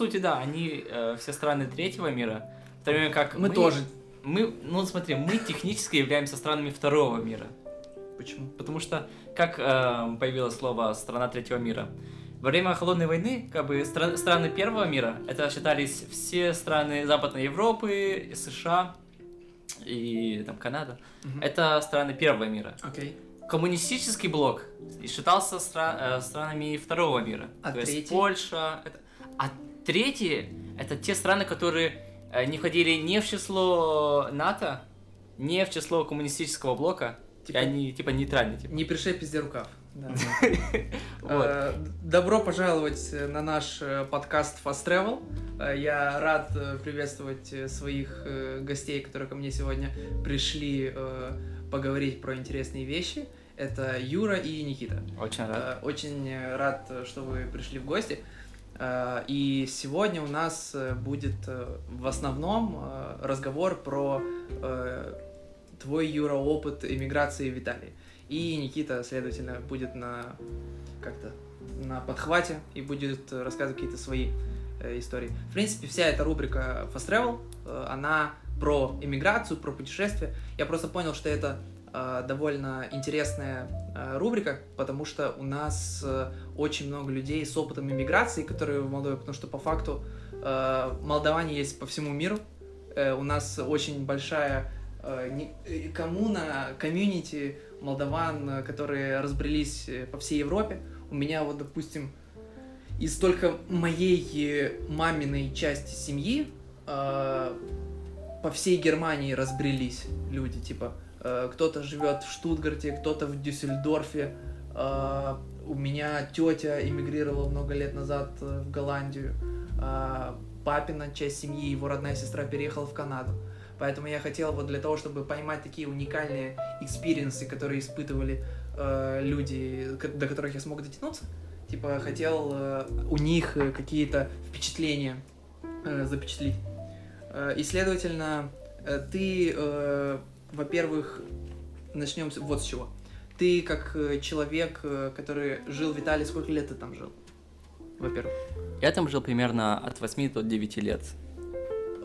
сути, да, они э, все страны третьего мира, в то время как Мы тоже. Мы, ну смотри, мы технически являемся странами второго мира. Почему? Потому что, как э, появилось слово «страна третьего мира», во время Холодной войны, как бы, стра- страны первого мира, это считались все страны Западной Европы, США и там Канада. Мгм. Это страны первого мира. Окей. Коммунистический блок считался стра- э, странами второго мира. А То есть третий? Польша. это- А третьи это те страны, которые э, не входили ни в число НАТО, ни в число коммунистического блока. Типа- И они типа нейтральные. Типа. Не пришей пизде рукав. Э, Добро пожаловать на наш э, подкаст Fast Travel. Я рад приветствовать своих гостей, которые ко мне сегодня пришли поговорить про интересные вещи. Это Юра и Никита. Очень рад. Очень рад, что вы пришли в гости. Э, И сегодня у нас э, будет э, в основном разговор про твой, Юра, иммиграции в Италии. И Никита, следовательно, будет на как-то на подхвате и будет рассказывать какие-то свои истории. В принципе, вся эта рубрика Fast Travel, она про иммиграцию, про путешествия. Я просто понял, что это довольно интересная э, рубрика, потому что у нас э, очень много людей с опытом иммиграции, которые в Молдове, потому что по факту э, молдаване есть по всему миру. Э, у нас очень большая э, э, коммуна, комьюнити молдаван, э, которые разбрелись э, по всей Европе. У меня вот, допустим, из только моей э, маминой части семьи э, по всей Германии разбрелись люди, типа э, кто-то живет в Штутгарте, кто-то в Дюссельдорфе. э, у меня тетя эмигрировала много лет назад э, в Голландию. э, папина часть семьи, его родная сестра переехала в Канаду. Поэтому я хотел вот для того, чтобы поймать такие уникальные experience ы, которые испытывали э, люди, до которых я смог дотянуться, типа хотел э, у них э, какие-то впечатления э, запечатлить. Э, и, следовательно, э, ты, э, во-первых, начнем с- вот с чего. Ты как э, человек, э, который жил в Италии, сколько лет ты там жил? Во-первых. Я там жил примерно от 8 до 9 лет.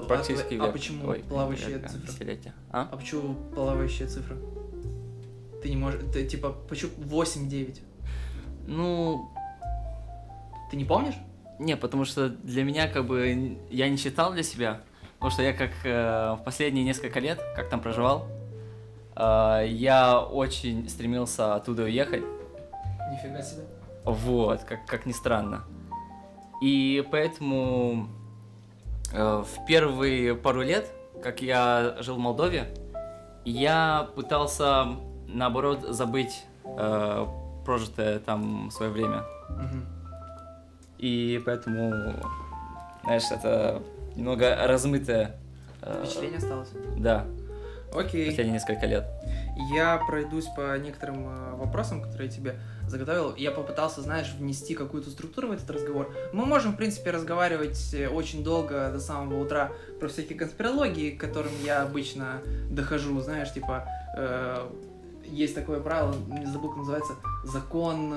Практически а, а век. почему Ой, плавающая века, цифра? десятилетия. А? А почему плавающая цифра? Ты не можешь, ты типа, почему 8-9? Ну, Ты не помнишь? Не, потому что для меня как бы я не считал для себя, потому что я как э, в последние несколько лет, как там проживал, э, я очень стремился оттуда уехать, Нифига себе. вот, как, как ни странно. И поэтому э, в первые пару лет, как я жил в Молдове, я пытался, наоборот, забыть э, прожитое там свое время. Мгм. И поэтому, знаешь, это немного размытое. э, Впечатление осталось? Да, Окей. последние несколько лет. Я пройдусь по некоторым э, вопросам, которые я тебе заготовил. Я попытался, знаешь, внести какую-то структуру в этот разговор. Мы можем, в принципе, разговаривать э, очень долго до самого утра про всякие конспирологии, к которым я обычно дохожу, знаешь, типа э, есть такое правило, не забыл, как называется, закон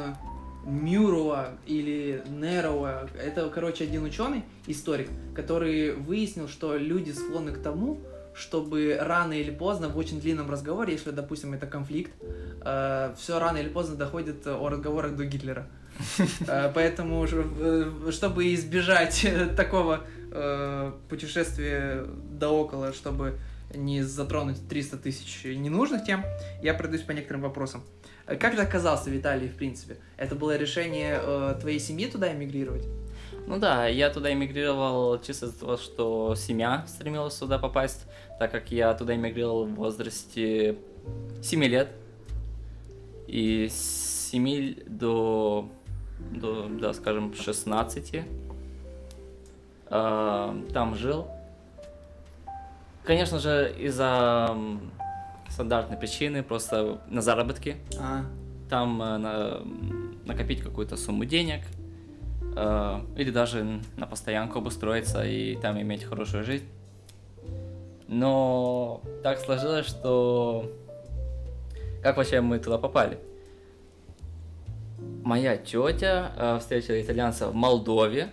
Мюрова или Нероа. Это, короче, один ученый, историк, который выяснил, что люди склонны к тому, чтобы рано или поздно в очень длинном разговоре, если, допустим, это конфликт, все рано или поздно доходит э, о разговорах до Гитлера. Э, Поэтому, э, чтобы избежать э, такого э, путешествия до около, чтобы не затронуть 300 тысяч ненужных тем, я пройдусь по некоторым вопросам. Как ты оказался в Италии, в принципе? Это было решение э, твоей семьи туда эмигрировать? Ну да, я туда эмигрировал чисто из-за того, что семья стремилась сюда попасть, так как я туда эмигрировал в возрасте 7 лет. И с 7 до, до да, скажем, 16 э, там жил. Конечно же, из-за м, стандартной причины, просто на заработки. А, Там э, на- накопить какую-то сумму денег, э, или даже на постоянку обустроиться и там иметь хорошую жизнь. Но так сложилось, что как вообще мы туда попали? Моя тетя э, встретила итальянца в Молдове,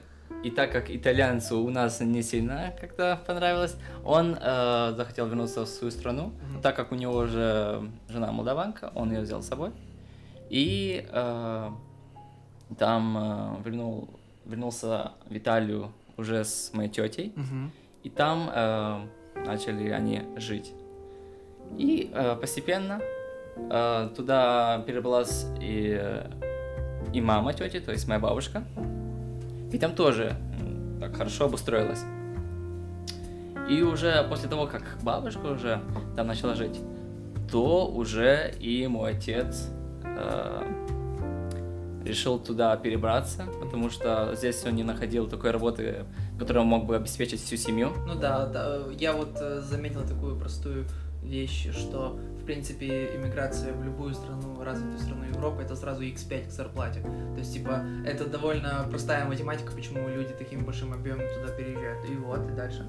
И так как итальянцу у нас не сильно как-то понравилось, он э, захотел вернуться в свою страну. Мгм. Так как у него уже жена молдаванка, он ее взял с собой. И э, там э, вернул, вернулся в Италию уже с моей тетей. Мгм. И там э, начали они жить. И э, постепенно э, туда перебралась и, э, и мама тети, то есть моя бабушка. И там тоже так хорошо обустроилась. И уже после того, как бабушка уже там начала жить, то уже и мой отец э, решил туда перебраться, потому что здесь он не находил такой работы, которая мог бы обеспечить всю семью. Ну да, да, я вот э, заметил такую простую вещь, что в принципе иммиграция в любую страну, развитую страну Европы, это сразу x5 к зарплате. То есть, типа, это довольно простая математика, почему люди таким большим объемом туда переезжают. И вот, и дальше.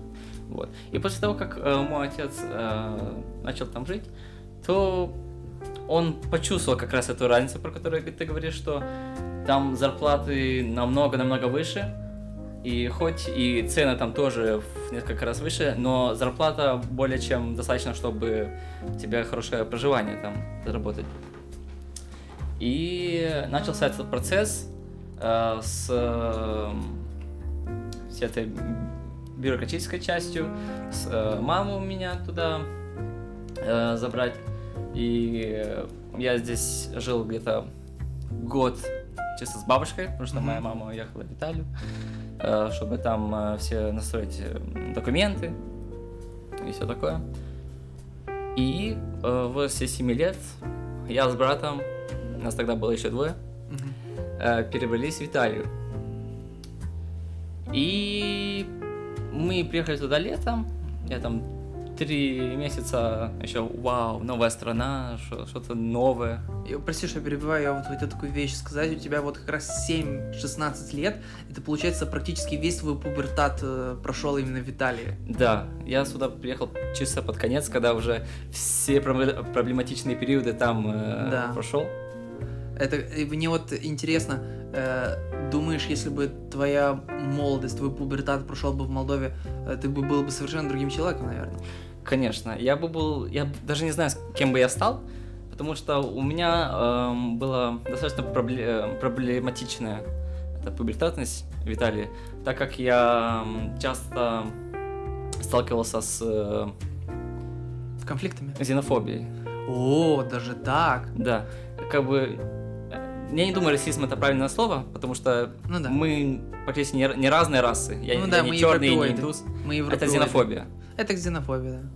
Вот. И после того, как э, мой отец э, начал там жить, то он почувствовал как раз эту разницу, про которую ты говоришь, что там зарплаты намного-намного выше, и хоть и цены там тоже в несколько раз выше, но зарплата более чем достаточно, чтобы тебе хорошее проживание там заработать. И начался этот процесс э, с, э, с этой бюрократической частью, с э, маму меня туда э, забрать. И я здесь жил где-то год чисто с бабушкой, потому что Мгм. моя мама уехала в Италию, чтобы там э, все настроить э, документы и все такое. И э, в возрасте 7 лет я с братом, нас тогда было еще двое, э, перебрались в Италию. И мы приехали туда летом. Я там три месяца еще, вау, новая страна, что-то новое. Я, прости, что я перебиваю, я вот хотел такую вещь сказать. У тебя вот как раз 7-16 лет, это получается практически весь твой пубертат э, прошел именно в Италии. Да, я сюда приехал чисто под конец, когда уже все пробле- проблематичные периоды там э, Да. прошел. Это мне вот интересно, э, думаешь, если бы твоя молодость, твой пубертат прошел бы в Молдове, э, ты бы был бы совершенно другим человеком, наверное. Конечно, я бы был, я даже не знаю, кем бы я стал, потому что у меня эм, была достаточно пробле- э, проблематичная эта пубертатность в Италии, так как я м, часто сталкивался с э, Конфликтами. ксенофобией. О, даже так. Да, как бы э, я не думаю, расизм это правильное слово, потому что Ну да. мы практически не, не разные расы. Я, Ну я да, не мы черный, не индус. Мы Это ксенофобия. Это ксенофобия, да.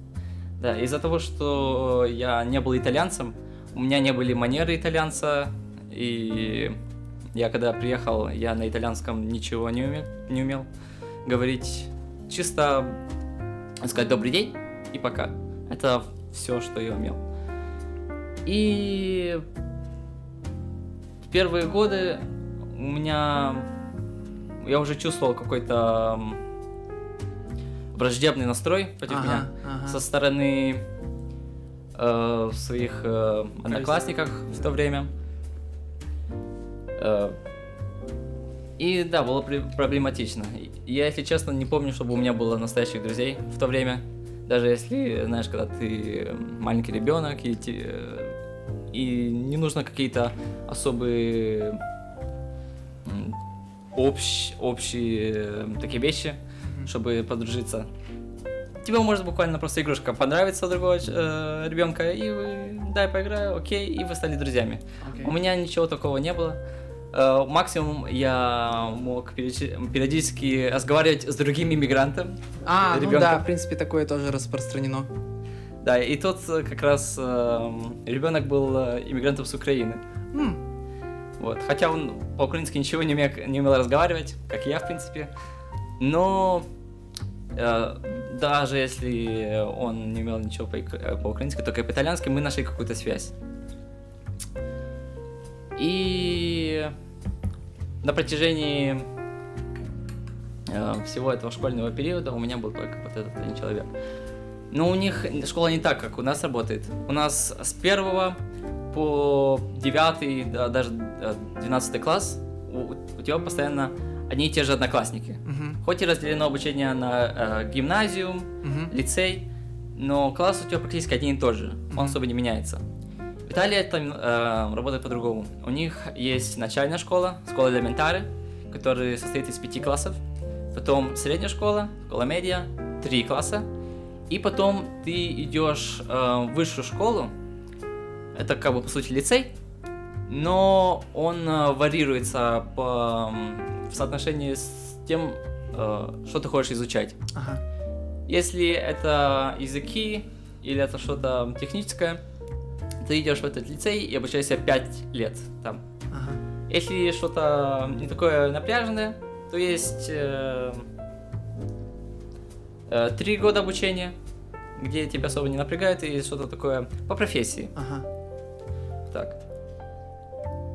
Да, из-за того, что я не был итальянцем, у меня не были манеры итальянца, и я когда приехал, я на итальянском ничего не умел, не умел говорить. Чисто сказать добрый день и пока. Это все, что я умел. И в первые годы у меня я уже чувствовал какой-то враждебный настрой против Ага, меня ага. со стороны э, своих э, одноклассников в то время. Э, и да, было при- проблематично. Я, если честно, не помню, чтобы у меня было настоящих друзей в то время. Даже если, знаешь, когда ты маленький ребенок и, и не нужно какие-то особые общ- общие э, такие вещи, Чтобы подружиться. Тебе может буквально просто игрушка понравится другого э, ребенка, и вы дай поиграю, окей, и вы стали друзьями. Окей. У меня ничего такого не было. Э, максимум я мог периоди- периодически разговаривать с другим иммигрантом. А, ну ребенка. да, в принципе, такое тоже распространено. Да, и тот э, как раз ребенок был э, иммигрантом с Украины. М, Вот. Хотя он по-украински ничего не умел, не умел разговаривать, как и я, в принципе. Но э, даже если он не умел ничего по- э, по-украински, только по-итальянски, мы нашли какую-то связь. И на протяжении э, всего этого школьного периода у меня был только вот этот один человек. Но у них школа не так, как у нас работает. У нас с первого по 9, да, даже э, 12 класс у, у тебя постоянно одни и те же одноклассники. Мгм. Хоть и разделено обучение на э, гимназиум, Мгм. лицей, но класс у тебя практически один и тот же, он особо не меняется. В Италии это э, работает по-другому. У них есть начальная школа, школа элементары, которая состоит из пяти классов, потом средняя школа, школа медиа, три класса, и потом ты идешь э, в высшую школу, это как бы по сути лицей, но он э, варьируется по, в соотношении с тем, э, что ты хочешь изучать. Ага. Если это языки или это что-то техническое, ты идешь в этот лицей и обучаешься 5 лет там. Ага. Если что-то не такое напряженное, то есть э, э, три года обучения, где тебя особо не напрягает, и что-то такое по профессии. Ага. Так.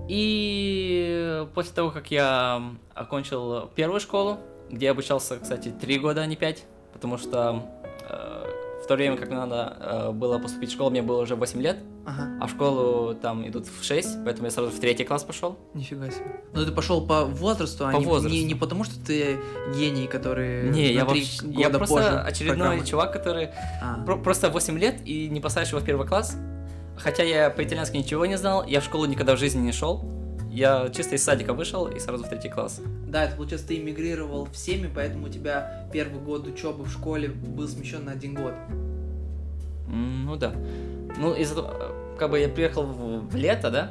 И после того, как я окончил первую школу, где я обучался, кстати, три года, а не пять, потому что э, в то время, как надо э, было поступить в школу, мне было уже 8 лет, Ага. а в школу там идут в 6, поэтому я сразу в третий класс пошел. Нифига себе. Ну ты пошел по возрасту, а По не, возрасту. Не, не потому, что ты гений, который Не, я вообще, я просто очередной программы. чувак, который А. про- просто 8 лет и не посадишь его в первый класс. Хотя я по-итальянски ничего не знал, я в школу никогда в жизни не шел. Я чисто из садика вышел и сразу в третий класс. Да, это получается, ты эмигрировал в семьи, поэтому у тебя первый год учебы в школе был смещен на один год. Ну да. Ну, э, как бы я приехал в, в лето, да,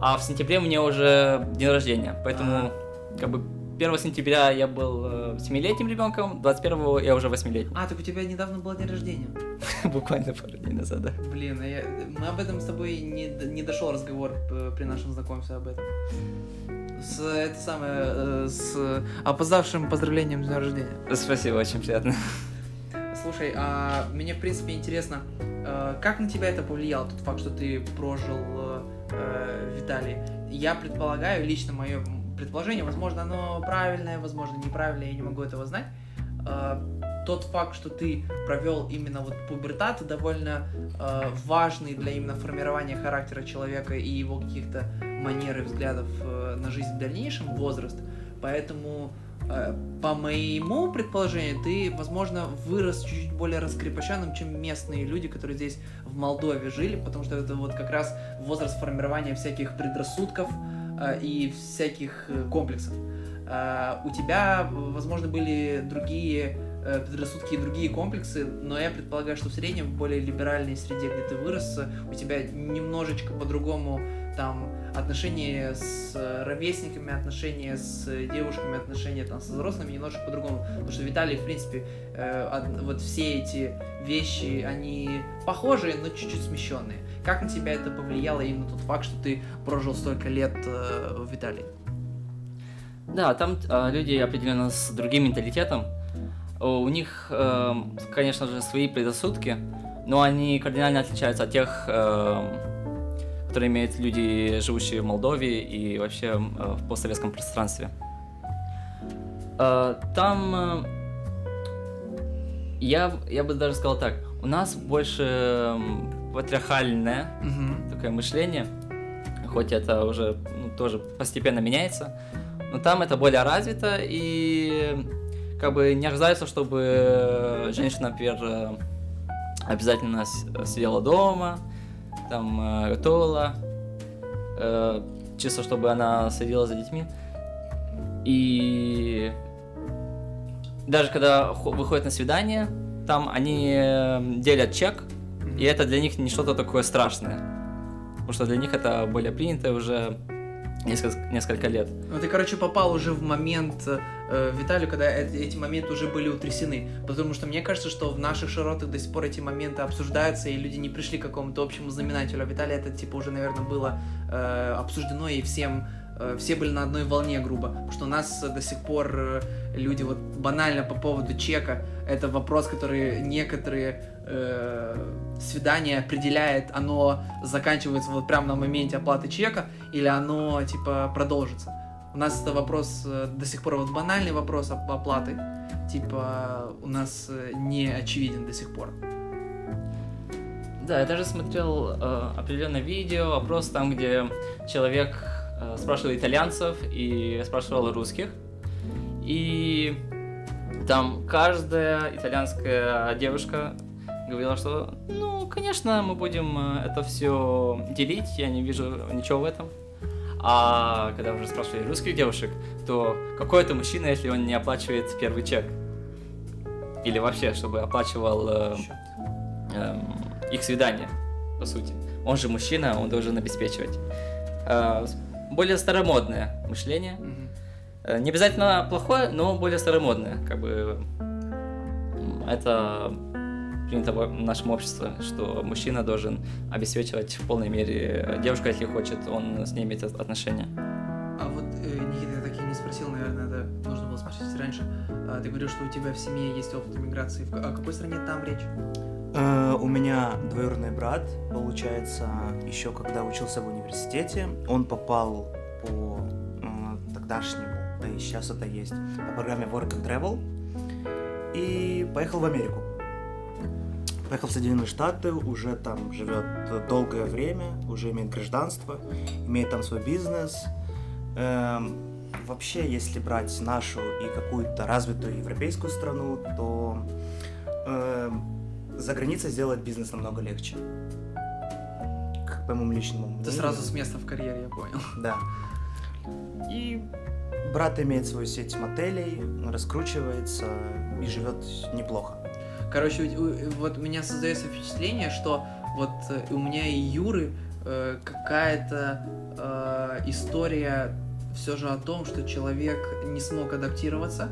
а в сентябре у меня уже день рождения, поэтому, как бы, 1 сентября я был э, семилетним ребенком, 21 я уже восьмилетний. А, так у тебя недавно был день рождения. Буквально пару дней назад, да. Блин, а я- мы об этом с тобой не, не дошел разговор э, при нашем знакомстве об этом. С это самое э, с опоздавшим поздравлением с днем рождения. Спасибо, очень приятно. Слушай, а мне в принципе интересно, э, как на тебя это повлияло, тот факт, что ты прожил в Италии? Я предполагаю, лично мое предположение, возможно, оно правильное, возможно, неправильное, я не могу этого знать. Э, Тот факт, что ты провел именно вот пубертат, довольно э, важный для именно формирования характера человека и его каких-то манер и взглядов э, на жизнь в дальнейшем возраст. Поэтому Э, по моему предположению, ты, возможно, вырос чуть-чуть более раскрепощенным, чем местные люди, которые здесь в Молдове жили, потому что это вот как раз возраст формирования всяких предрассудков и всяких э, комплексов. Э, у тебя, возможно, были другие э, предрассудки и другие комплексы, но я предполагаю, что в среднем в более либеральной среде, где ты вырос, э, у тебя немножечко по-другому там отношения с э, ровесниками, отношения с э, девушками, отношения там со взрослыми немножко по-другому. Потому что в Италии, в принципе, э, од- вот все эти вещи, они похожие, но чуть-чуть смещенные. Как на тебя это повлияло именно тот факт, что ты прожил столько лет э, в Италии? Да, там а, люди определенно с другим менталитетом. У них, эм, конечно же, свои предрассудки, но они кардинально отличаются от тех, эм, которые имеют люди, живущие в Молдове и вообще э, в постсоветском пространстве. Э, Там э, я, я бы даже сказал так, у нас больше патриархальное такое мышление, хоть это уже ну, тоже постепенно меняется, но там это более развито и как бы не ожидается, чтобы женщина, например, э, обязательно сидела дома, там э, готовила, э, чисто чтобы она следила за детьми. И даже когда хо- выходят на свидание, там они э, делят чек, и это для них не что-то такое страшное. Потому что для них это более принято уже несколько, несколько лет. Ну, ты, короче, попал уже в момент э, в Италию, когда э- эти моменты уже были утрясены. Потому что мне кажется, что в наших широтах до сих пор эти моменты обсуждаются, и люди не пришли к какому-то общему знаменателю. А в Италии это, типа, уже, наверное, было э, обсуждено, и всем э, все были на одной волне, грубо. Что у нас э, до сих пор э, люди вот банально по поводу чека, это вопрос, который некоторые э, свидания определяет, оно заканчивается вот прямо на моменте оплаты чека, или оно, типа, продолжится. У нас это вопрос, э, до сих пор вот банальный вопрос оп- оплаты, типа, у нас э, не очевиден до сих пор. Да, я даже смотрел э, определенное видео, опрос там, где человек э, спрашивал итальянцев и спрашивал русских. И там каждая итальянская девушка говорила, что, ну, конечно, мы будем э, это все делить, я не вижу ничего в этом. А когда уже спрашивали русских девушек, то какой это мужчина, если он не оплачивает первый чек? Или вообще, чтобы оплачивал э, э, их свидание, по сути. Он же мужчина, он должен обеспечивать. Э, более старомодное мышление. Э, не обязательно плохое, но более старомодное. Как бы это принято в нашем обществе, что мужчина должен обеспечивать в полной мере девушку, если хочет, он с ней иметь отношения. А вот, э, Никита, я так и не спросил, наверное, это нужно было спросить раньше. А, ты говорил, что у тебя в семье есть опыт иммиграции. В о какой стране там речь? Э, у меня двоюродный брат, получается, еще когда учился в университете, он попал по э, тогдашнему, да и сейчас это есть, по программе Work and Travel, и поехал в Америку. Поехал в Соединенные Штаты, уже там живет долгое время, уже имеет гражданство, имеет там свой бизнес. Эм, вообще, если брать нашу и какую-то развитую европейскую страну, то эм, за границей сделать бизнес намного легче. К, по моему личному мнению. Ты сразу с места в карьере, я понял. Да. И брат имеет свою сеть мотелей, раскручивается и живет неплохо. Короче, вот у меня создается впечатление, что вот э, у меня и Юры э, какая-то э, история все же о том, что человек не смог адаптироваться,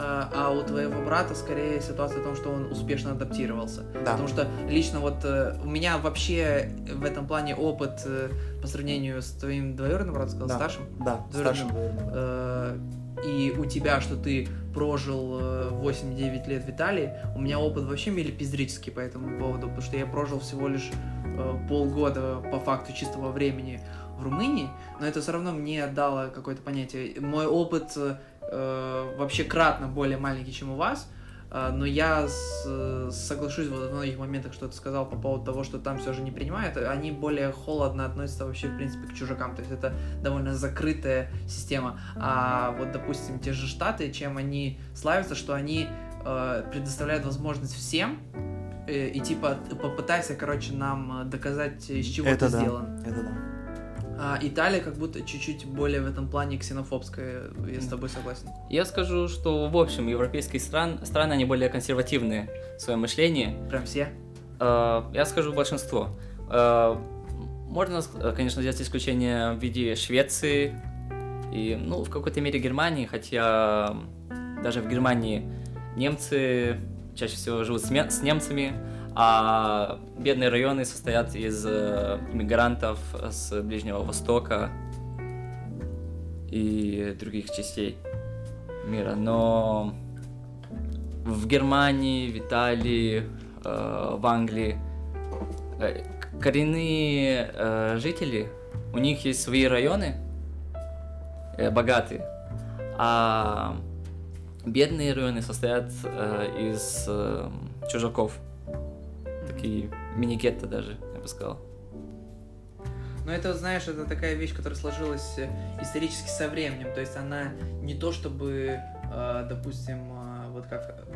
а, а у твоего брата скорее ситуация о том, что он успешно адаптировался. Да. Потому что лично вот э, у меня вообще в этом плане опыт э, по сравнению с твоим двоюродным братом, сказал, Да. старшим, Да, Двоюродным. старшим э, и у тебя, что ты прожил э, 8-9 лет в Италии, у меня опыт вообще милипиздрический по этому поводу, потому что я прожил всего лишь э, полгода по факту чистого времени в Румынии, но это все равно мне дало какое-то понятие. Мой опыт э, вообще кратно более маленький, чем у вас, э, но я с- соглашусь вот в многих моментах, что ты сказал по поводу того, что там все же не принимают, они более холодно относятся вообще, в принципе, к чужакам, то есть это довольно закрытая система. А вот, допустим, те же Штаты, чем они славятся, что они э, предоставляют возможность всем, э, и типа попытайся, короче, нам э, доказать, из чего Это ты да. сделан. Это да. А Италия как будто чуть-чуть более в этом плане ксенофобская, я с тобой согласен. Я скажу, что в общем европейские стран, страны, они более консервативные в своем мышлении. Прям все. Э, Я скажу большинство. Э, Можно, конечно, сделать исключение в виде Швеции и, ну, в какой-то мере Германии, хотя даже в Германии немцы чаще всего живут с немцами, а бедные районы состоят из э, иммигрантов с Ближнего Востока и других частей мира. Но в Германии, в Италии, э, в Англии э, коренные э, жители, у них есть свои районы э, богатые, а бедные районы состоят э, из э, чужаков, такие мини-гетто даже, я бы сказал. Но это, знаешь, это такая вещь, которая сложилась э, исторически со временем. То есть она не то чтобы, э, допустим, э, вот как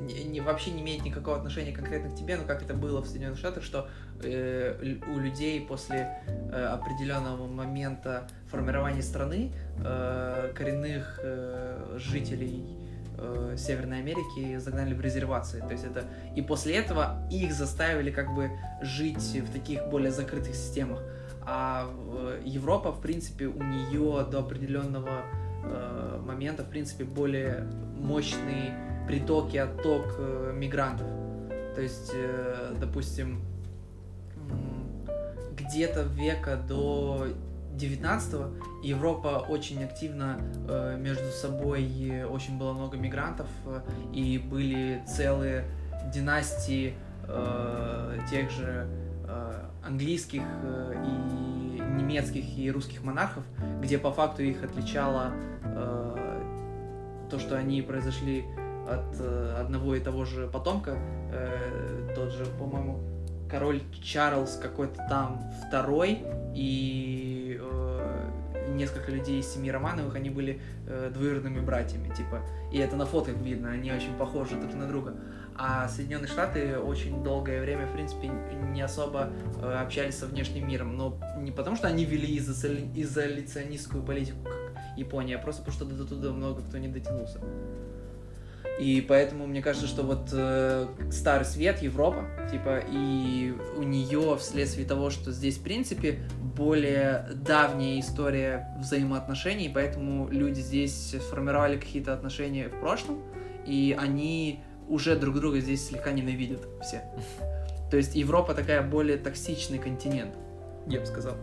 не, вообще не имеет никакого отношения конкретно к тебе, но как это было в Соединенных Штатах, что э, у людей после э, определенного момента формирования страны э, коренных э, жителей э, Северной Америки загнали в резервации. То есть это и после этого их заставили как бы жить в таких более закрытых системах. А э, Европа, в принципе, у нее до определенного э, момента, в принципе, более мощный приток и отток э, мигрантов. То есть, э, допустим, где-то века до 19 Европа очень активно э, между собой э, очень было много мигрантов э, и были целые династии э, тех же э, английских э, и немецких и русских монархов, где по факту их отличало э, то, что они произошли от э, одного и того же потомка, э, тот же, по-моему, король Чарльз какой-то там второй и несколько людей из семьи Романовых, они были э, двоюродными братьями, типа, и это на фотках видно, они очень похожи друг на друга. А Соединенные Штаты очень долгое время, в принципе, не особо э, общались со внешним миром, но не потому, что они вели изоляционистскую политику, как Япония, а просто потому, что до туда много кто не дотянулся. И поэтому мне кажется, что вот э, Старый Свет, Европа, типа, и у нее вследствие того, что здесь, в принципе, более давняя история взаимоотношений, поэтому люди здесь сформировали какие-то отношения в прошлом, и они уже друг друга здесь слегка ненавидят все. То есть Европа такая более токсичный континент, я бы сказал.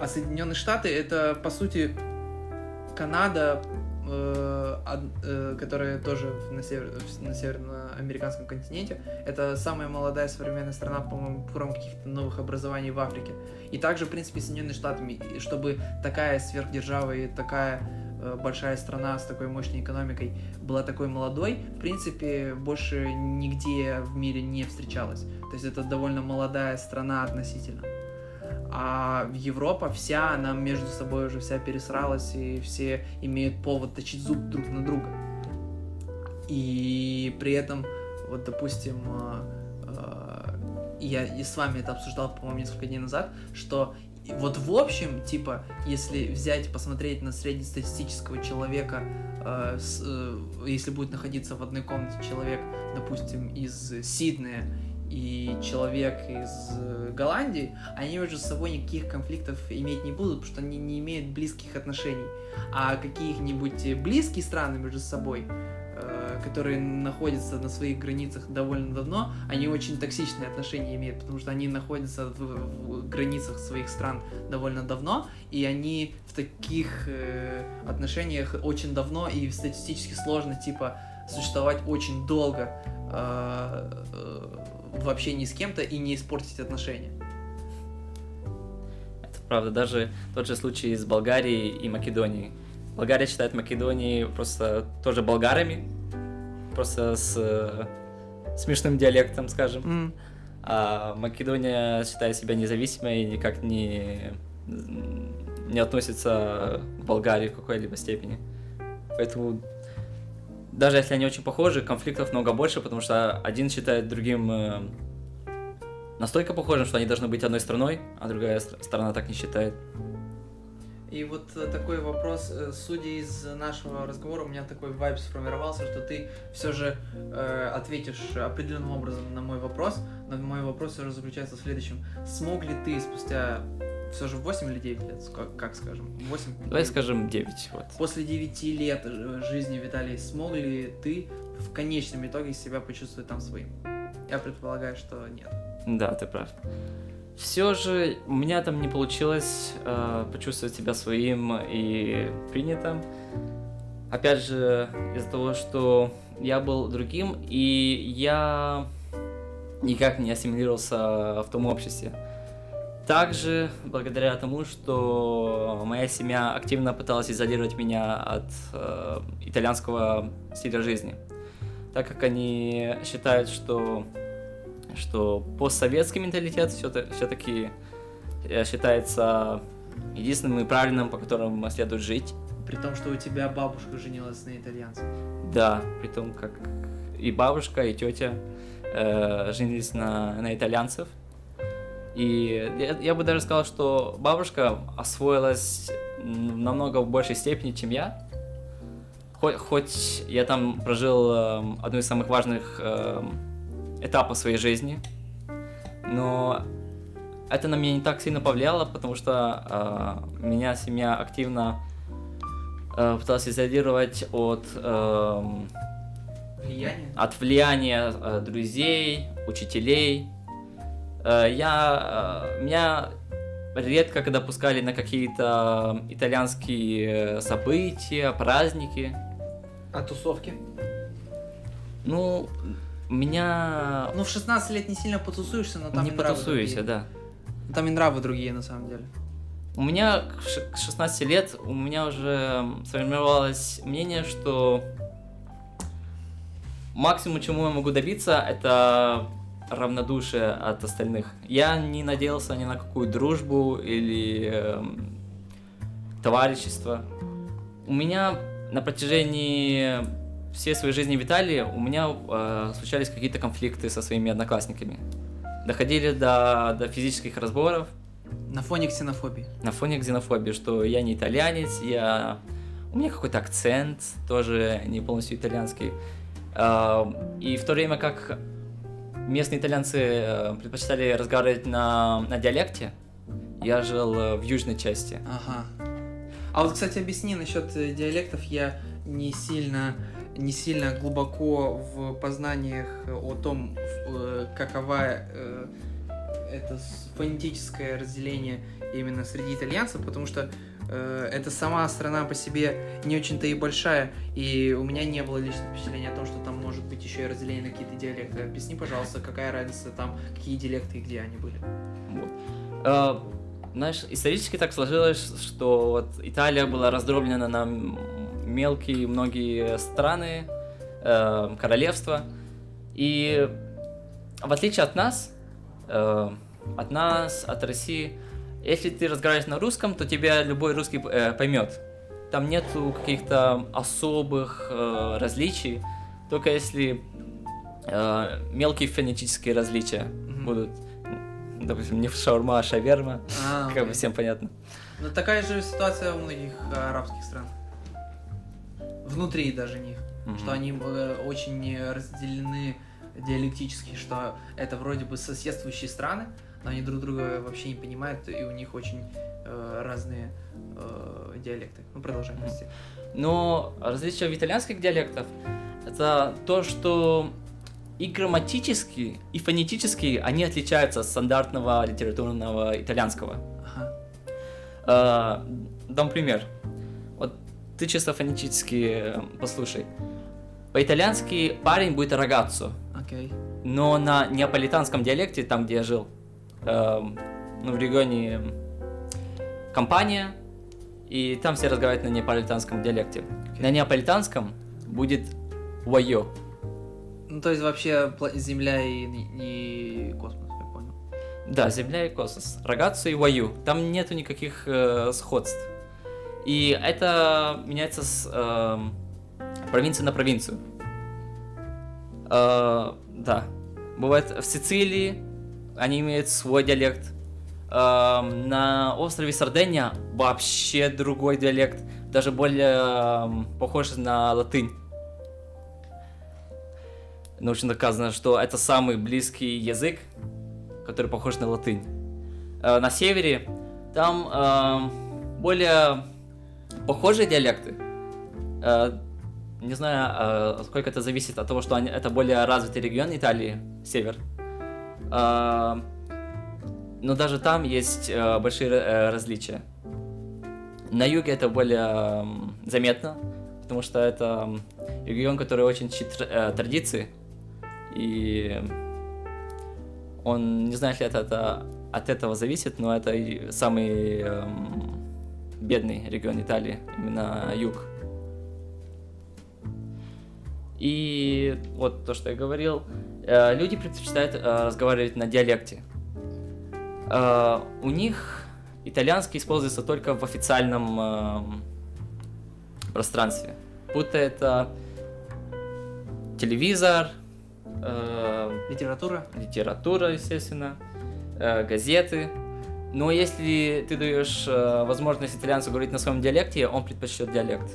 А Соединенные Штаты это, по сути, Канада, которая тоже на, север, на северноамериканском континенте. Это самая молодая современная страна, по-моему, кроме каких-то новых образований в Африке. И также, в принципе, Соединенные Штаты, чтобы такая сверхдержава и такая э, большая страна с такой мощной экономикой была такой молодой, в принципе, больше нигде в мире не встречалась. То есть это довольно молодая страна относительно. А Европа вся, она между собой уже вся пересралась, и все имеют повод точить зуб друг на друга. И при этом, вот, допустим, я и с вами это обсуждал, по-моему, несколько дней назад, что вот в общем, типа, если взять, посмотреть на среднестатистического человека, э, с, э, если будет находиться в одной комнате человек, допустим, из Сиднея и человек из э, Голландии, они между собой никаких конфликтов иметь не будут, потому что они не имеют близких отношений. А каких-нибудь близкие страны между собой, э, которые находятся на своих границах довольно давно, они очень токсичные отношения имеют, потому что они находятся в, в границах своих стран довольно давно, и они в таких э, отношениях очень давно, и статистически сложно, типа, существовать очень долго э, в общении с кем-то и не испортить отношения. Это правда. Даже тот же случай с Болгарией и Македонией. Болгария считает Македонии просто тоже болгарами, просто с смешным диалектом, скажем. Mm. А Македония считает себя независимой и никак не, не относится к Болгарии в какой-либо степени. Поэтому даже если они очень похожи, конфликтов много больше, потому что один считает другим э, настолько похожим, что они должны быть одной страной, а другая сторона так не считает. И вот э, такой вопрос, э, судя из нашего разговора, у меня такой вайб сформировался, что ты все же э, ответишь определенным образом на мой вопрос, но мой вопрос все же заключается в следующем. Смог ли ты спустя все же 8 или 9 лет, как, как скажем? 8? Давай 9. скажем 9. Вот. После 9 лет жизни, Виталий, смог ли ты в конечном итоге себя почувствовать там своим? Я предполагаю, что нет. Да, ты прав. Все же у меня там не получилось э, почувствовать себя своим и принятым. Опять же, из-за того, что я был другим, и я никак не ассимилировался в том обществе. Также, благодаря тому, что моя семья активно пыталась изолировать меня от э, итальянского стиля жизни, так как они считают, что, что постсоветский менталитет все-таки э, считается единственным и правильным, по которому следует жить. При том, что у тебя бабушка женилась на итальянце. Да, при том, как и бабушка, и тетя э, женились на, на итальянцев. И я, я бы даже сказал, что бабушка освоилась намного в большей степени, чем я. Хоть, хоть я там прожил э, одну из самых важных э, этапов своей жизни, но это на меня не так сильно повлияло, потому что э, меня семья активно э, пыталась изолировать от э, влияния, от влияния э, друзей, учителей, я, э, меня редко когда пускали на какие-то итальянские события, праздники. А тусовки? Ну, меня... Ну, в 16 лет не сильно потусуешься, но там не и нравы потусуешься, другие. да. Там и нравы другие, на самом деле. У меня к 16 лет у меня уже сформировалось мнение, что максимум, чему я могу добиться, это равнодушие от остальных. Я не надеялся ни на какую дружбу или э, товарищество. У меня на протяжении всей своей жизни в Италии у меня э, случались какие-то конфликты со своими одноклассниками. Доходили до, до физических разборов На фоне ксенофобии. на фоне ксенофобии, что я не итальянец, я... у меня какой-то акцент тоже не полностью итальянский. А, И в то время как местные итальянцы э, предпочитали разговаривать на, на диалекте, я жил э, в южной части. Ага. А вот, кстати, объясни насчет э, диалектов. Я не сильно, не сильно глубоко в познаниях о том, какова это фонетическое разделение именно среди итальянцев, потому что э, это сама страна по себе не очень-то и большая, и у меня не было личного впечатления о том, что там может быть еще и разделение на какие-то диалекты. Объясни, пожалуйста, какая разница там, какие диалекты и где они были. Вот. А, Знаешь, исторически так сложилось, что вот Италия была раздроблена на мелкие многие страны, э, королевства. И в отличие от нас, э, от нас, от России, если ты разговариваешь на русском, то тебя любой русский э, поймет. Там нету каких-то особых э, различий, только если э, мелкие фонетические различия Мгм. будут. Допустим, не шаурма, а шаверма, А, как бы всем понятно. Ну, такая же ситуация у многих э, арабских стран. Внутри даже них. Мгм. Что они э, очень разделены диалектически, что это вроде бы соседствующие страны, но они друг друга вообще не понимают, и у них очень э, разные э, диалекты. Ну, продолжай, Мгм. прости. Но различие в итальянских диалектах это то, что и грамматически, и фонетически они отличаются от стандартного литературного итальянского. Ага. А, Дам пример. Вот ты чисто фонетически э, послушай. По-итальянски парень будет рогаццо, Окей. но на неаполитанском диалекте, там, где я жил, эм, ну, в регионе компания, и там все разговаривают на неаполитанском диалекте. Окей. На неаполитанском будет вайо. Ну, то есть вообще Земля и, и космос, я понял. Да, Земля и космос. Рогаццо и ваю. Там нету никаких э, сходств. И это меняется с эм, провинции на провинцию. Э, да. Бывает в Сицилии они имеют свой диалект. Эм, на острове Сардения вообще другой диалект, даже более эм, похож на латынь. Научно доказано, что это самый близкий язык, который похож на латынь. Э, на севере там эм, более похожие диалекты. Э, не знаю, э, сколько это зависит от того, что они, это более развитый регион Италии, север. Но даже там есть э, большие э, различия. На юге это более заметно, потому что это регион, который очень чтит э, традиции. И он, не знаю, ли это, это от этого зависит, но это самый эм, бедный регион Италии, именно юг. И вот то, что я говорил, люди предпочитают э, разговаривать на диалекте. Э, у них итальянский используется только в официальном эм, пространстве. Будто это телевизор, э, Литература. литература, естественно, э, газеты. Но если ты даешь э, возможность итальянцу говорить на своем диалекте, он предпочтет диалект.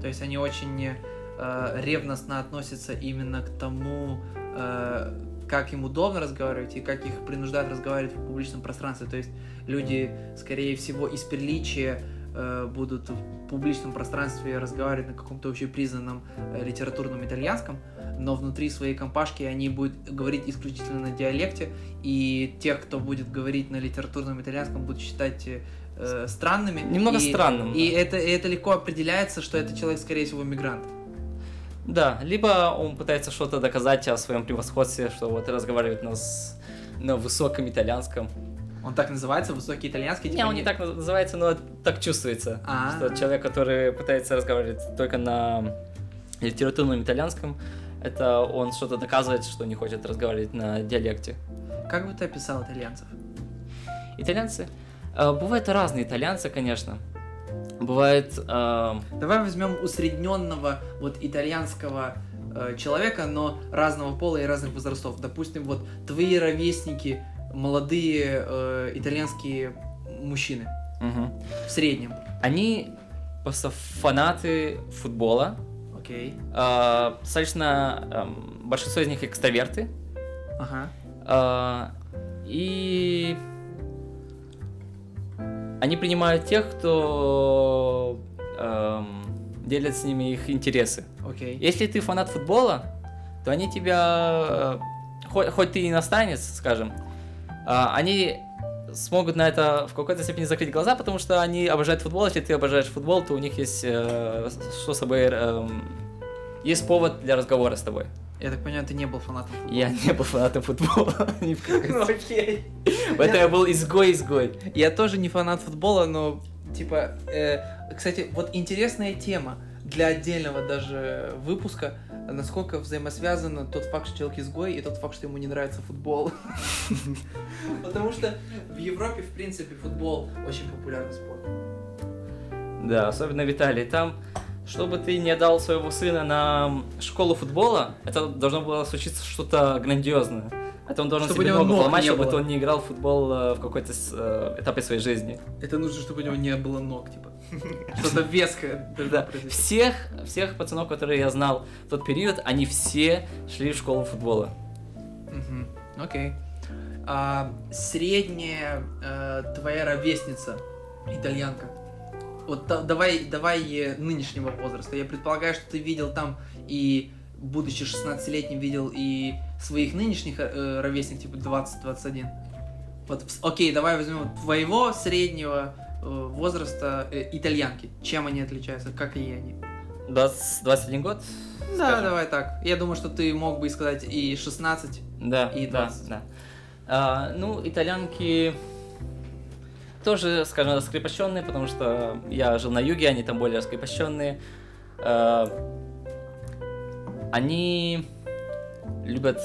То есть они очень э, ревностно относятся именно к тому, э, как им удобно разговаривать и как их принуждают разговаривать в публичном пространстве. То есть люди, скорее всего, из приличия э, будут в публичном пространстве разговаривать на каком-то общепризнанном э, литературном итальянском, но внутри своей компашки они будут говорить исключительно на диалекте, и тех, кто будет говорить на литературном итальянском, будут считать э, странными. Немного И- странным. И это, и это легко определяется, что это человек, скорее всего, мигрант. Да, либо он пытается что-то доказать о своем превосходстве, что вот разговаривает на, с- на высоком итальянском. Он так называется, высокий итальянский. Не, типа он не так называется, но так чувствуется. А. Что человек, который пытается разговаривать только на литературном итальянском, это он что-то доказывает, что не хочет разговаривать на диалекте. Как бы ты описал итальянцев? Итальянцы, Э, бывают разные итальянцы, конечно. Бывает... э, Давай возьмем усредненного вот итальянского э, человека, но разного пола и разных возрастов. Допустим, вот твои ровесники, молодые э, итальянские мужчины мгм. в среднем. Они просто фанаты футбола. Окей. Э, достаточно... эм, большинство из них экстраверты. Ага. А, И они принимают тех, кто эм, делит с ними их интересы. Окей. Если ты фанат футбола, то они тебя, э, хоть, хоть ты и иностранец, скажем, а, они смогут на это в какой-то степени закрыть глаза, потому что они обожают футбол. Если ты обожаешь футбол, то у них есть э, что с собой эм, есть повод для разговора с тобой. Я так понимаю, ты не был фанатом футбола. Я не был фанатом футбола. ни в какой Ну, Окей. Поэтому я был изгой-изгой. Я тоже не фанат футбола, но типа, э, кстати, вот интересная тема для отдельного даже выпуска, насколько взаимосвязано тот факт, что человек изгой, и тот факт, что ему не нравится футбол. Потому что в Европе, в принципе, футбол очень популярный спорт. Да, особенно в Италии. Там, чтобы ты не отдал своего сына на школу футбола, это должно было случиться что-то грандиозное. Это он должен Чтобы себе ногу не чтобы было. он не играл в футбол э, в какой-то э, этапе своей жизни. Это нужно, чтобы у него не было ног, типа. Что-то веское. Да. Всех, всех пацанов, которые я знал в тот период, они все шли в школу футбола. Окей. А, средняя э, твоя ровесница, итальянка. Вот та- давай, давай э, нынешнего возраста. Я предполагаю, что ты видел там и, будучи 16-летним, видел и своих нынешних э, ровесников, типа 20-21. Вот, окей, давай возьмем твоего среднего э, возраста э, итальянки. Чем они отличаются, как и они? 20, 21 год? Да, скажем. давай так. Я думаю, что ты мог бы и сказать и 16. Да, И да, 20. да. А, ну, итальянки тоже, скажем, раскрепощенные, потому что я жил на юге, они там более раскрепощенные. А, они любят...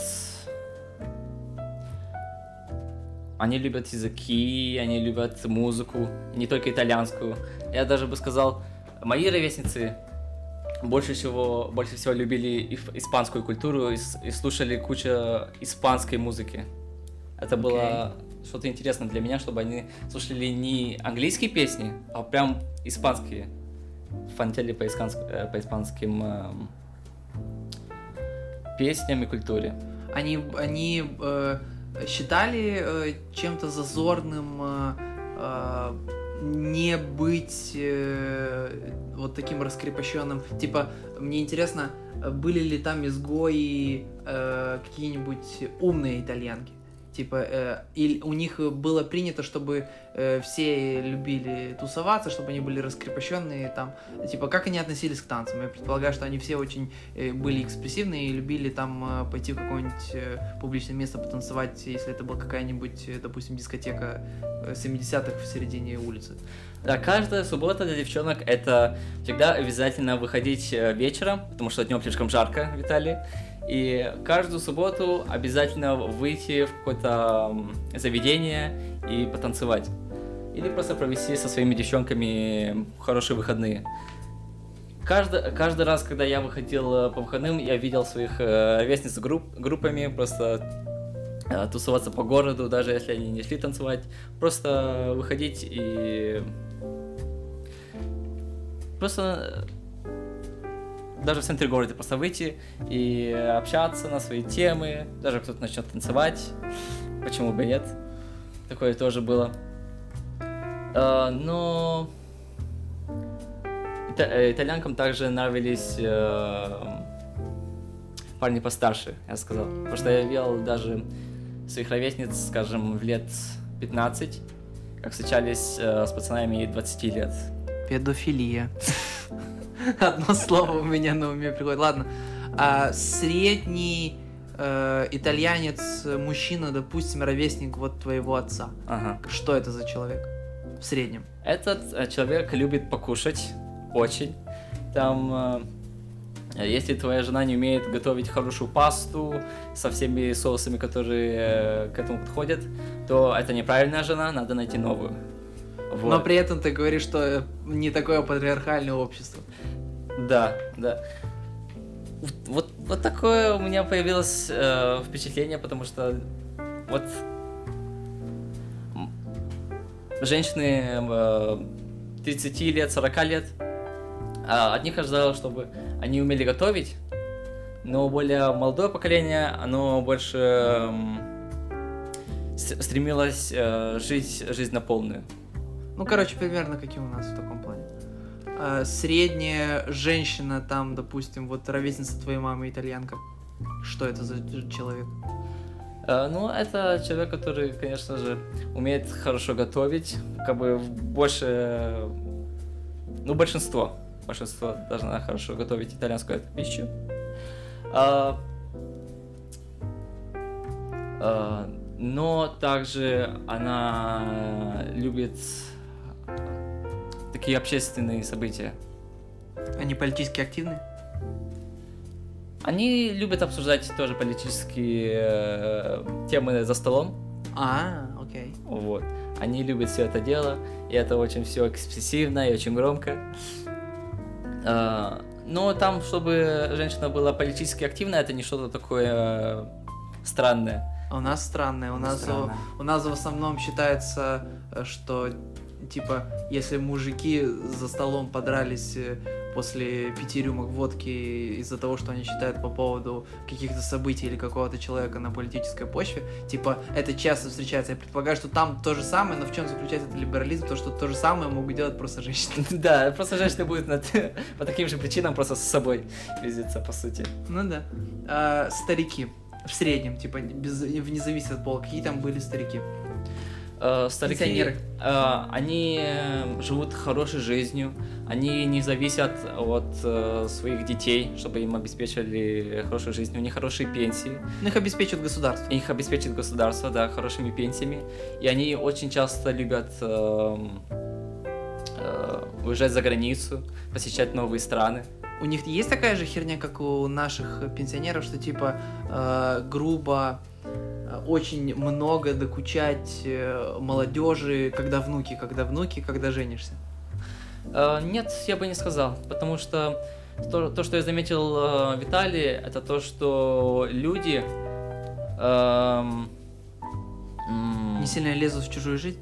Они любят языки, они любят музыку, не только итальянскую. Я даже бы сказал, мои ровесницы больше всего, больше всего любили испанскую культуру и, и слушали кучу испанской музыки. Это было что-то интересное для меня, чтобы они слушали не английские песни, а прям испанские. Фантели по, испанск- э, по испанским эм, песням и культуре. Они, они э, считали э, чем-то зазорным э, э, не быть э, вот таким раскрепощенным. Типа, мне интересно, э, были ли там изгои э, какие-нибудь умные итальянки? Типа, э, или у них было принято, чтобы э, все любили тусоваться, чтобы они были раскрепощенные там. Типа, как они относились к танцам? Я предполагаю, что они все очень э, были экспрессивные и любили там э, пойти в какое-нибудь э, публичное место потанцевать, если это была какая-нибудь, э, допустим, дискотека э, 70-х в середине улицы. Да, каждая суббота для девчонок это всегда обязательно выходить э, вечером, потому что днем слишком жарко в. И каждую субботу обязательно выйти в какое-то заведение и потанцевать. Или просто провести со своими девчонками хорошие выходные. Каждый, каждый раз, когда я выходил э, по выходным, я видел своих э, ровесниц групп, группами, просто э, тусоваться по городу, даже если они не шли танцевать. Просто выходить и просто э, даже в центре города просто выйти и общаться на свои темы, даже кто-то начнет танцевать, почему бы и нет, такое тоже было. А, но ита- э, итальянкам также нравились э, парни постарше, я сказал, потому что я видел даже своих ровесниц, скажем, в лет 15, как встречались э, с пацанами 20 лет. Педофилия. Одно слово у меня на уме приходит. Ладно. А средний э, итальянец, мужчина, допустим, ровесник вот твоего отца. Ага. Что это за человек? В среднем. Этот э, человек любит покушать очень. Там, э, если твоя жена не умеет готовить хорошую пасту со всеми соусами, которые э, к этому подходят, то это неправильная жена, надо найти новую. Вот. Но при этом ты говоришь, что не такое патриархальное общество. Да, да. Вот, вот, такое у меня появилось э, впечатление, потому что вот женщины э, 30 лет, 40 лет, а от них ожидалось, чтобы они умели готовить, но более молодое поколение, оно больше с- стремилось э, жить жизнь на полную. Ну, короче, примерно какие у нас в таком плане. А, средняя женщина там, допустим, вот ровесница твоей мамы итальянка. Что это за человек? Э, Ну, это человек, который, конечно же, умеет хорошо готовить, как бы больше, э, ну, большинство, большинство должна хорошо готовить итальянскую пищу. А, а, но также она любит такие общественные события. Они политически активны? Они любят обсуждать тоже политические э, темы за столом. А, окей. Вот. Они любят все это дело, и это очень все экспрессивно и очень громко. А, Но там, чтобы женщина была политически активна, это не что-то такое э, странное. А у нас странное. У нас, Странно. у нас в основном считается, э, что типа, если мужики за столом подрались э, после пяти рюмок водки из-за того, что они считают по поводу каких-то событий или какого-то человека на политической почве, типа, это часто встречается. Я предполагаю, что там то же самое, но в чем заключается этот либерализм? То, что то же самое могут делать просто женщины. Да, просто женщина будет по таким же причинам просто с собой пиздиться, по сути. Ну да. А, старики. В среднем, типа, вне зависимости от пола. Какие там были старики? Э, Старики, Пенсионеры. э, они э, живут хорошей жизнью, они не зависят от э, своих детей, чтобы им обеспечили хорошую жизнь, у них хорошие пенсии, Ну, их обеспечивает государство. их обеспечит государство, да, хорошими пенсиями, и они очень часто любят эм, э, уезжать за границу, посещать новые страны. У них есть такая же херня, как у наших пенсионеров, что типа э, грубо э, очень много докучать э, молодежи, когда внуки, когда внуки, когда женишься. Э, Нет, я бы не сказал, потому что то, то, что я заметил э, в Италии, это то, что люди эм, Не сильно лезут в чужую жизнь.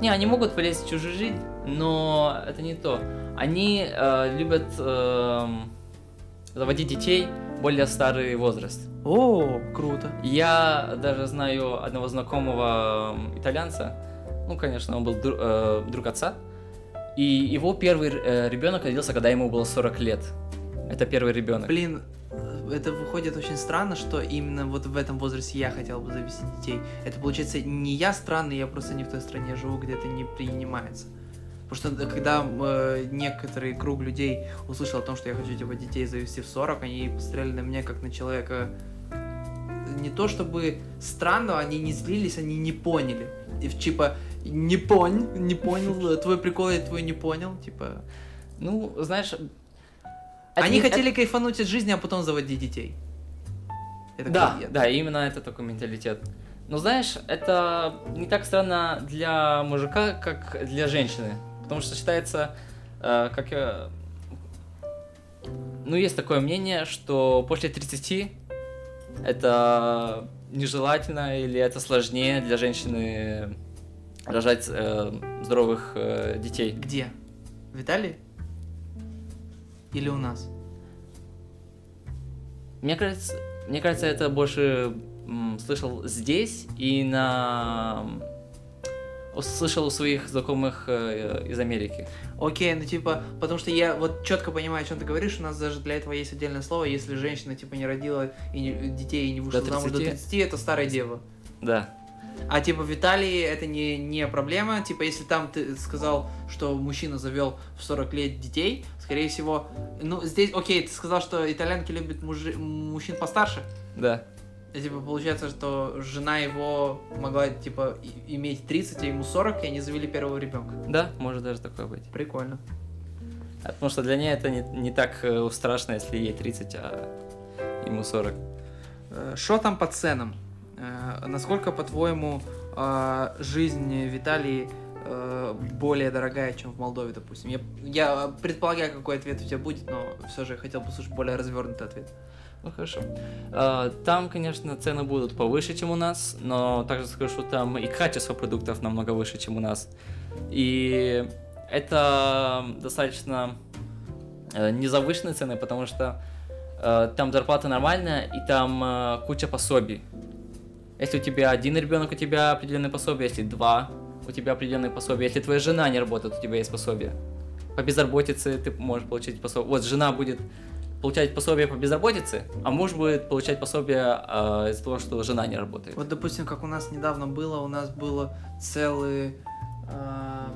не, они могут полезть в чужую жизнь, но это не то. Они э, любят эм, заводить детей более старый возраст. О, круто. Я даже знаю одного знакомого итальянца. Ну, конечно, он был дру- э, друг отца. И его первый э, ребенок родился, когда ему было 40 лет. Это первый ребенок. Блин, э, это выходит очень странно, что именно вот в этом возрасте я хотел бы завести детей. Это получается не я странный, я просто не в той стране живу, где это не принимается. Потому что когда э, некоторый круг людей услышал о том, что я хочу типа детей завести в 40, они посмотрели на меня как на человека не то чтобы странного, они не злились, они не поняли. И типа не понь, не понял, твой прикол я твой не понял, типа. Ну, знаешь... это Они не- хотели кайфануть от жизни, а потом заводить детей. Это Да, я. да, именно это такой менталитет. Но знаешь, это не так странно для мужика, как для женщины. Потому что считается, э, как... э, ну, есть такое мнение, что после 30 это нежелательно или это сложнее для женщины рожать э, здоровых э, детей. Где? В Италии? Или у нас? Мне кажется, мне кажется, это больше слышал здесь и на услышал у своих знакомых э, из Америки. Окей, ну типа, потому что я вот четко понимаю, о чем ты говоришь, у нас даже для этого есть отдельное слово, если женщина типа не родила и не- детей и не вышла До замуж до 30? 30, это старая дева. Да. А типа в Италии это не, не проблема, типа если там ты сказал, что мужчина завел в 40 лет детей, скорее всего, ну здесь, окей, ты сказал, что итальянки любят мужи- мужчин постарше, Да. И, типа, получается, что жена его могла, типа, иметь 30, а ему 40, и они завели первого ребенка. Да, может даже такое быть. Прикольно. А Потому что для нее это не, не так э, страшно, если ей 30, а ему 40. Что там по ценам? Э, Насколько, по-твоему, э, жизнь в Италии э, более дорогая, чем в Молдове, допустим? Я, я предполагаю, какой ответ у тебя будет, но все же хотел послушать более развернутый ответ. Ну хорошо. А, Там, конечно, цены будут повыше, чем у нас, но также скажу, что там и качество продуктов намного выше, чем у нас. И это достаточно э, незавышенные цены, потому что э, там зарплата нормальная, и там э, куча пособий. Если у тебя один ребенок, у тебя определенное пособие, если два, у тебя определенное пособие. Если твоя жена не работает, у тебя есть пособие. По безработице ты можешь получить пособие. Вот жена будет получать пособие по безработице, а муж будет получать пособие э, из-за того, что жена не работает. Вот, допустим, как у нас недавно было, у нас было целый а,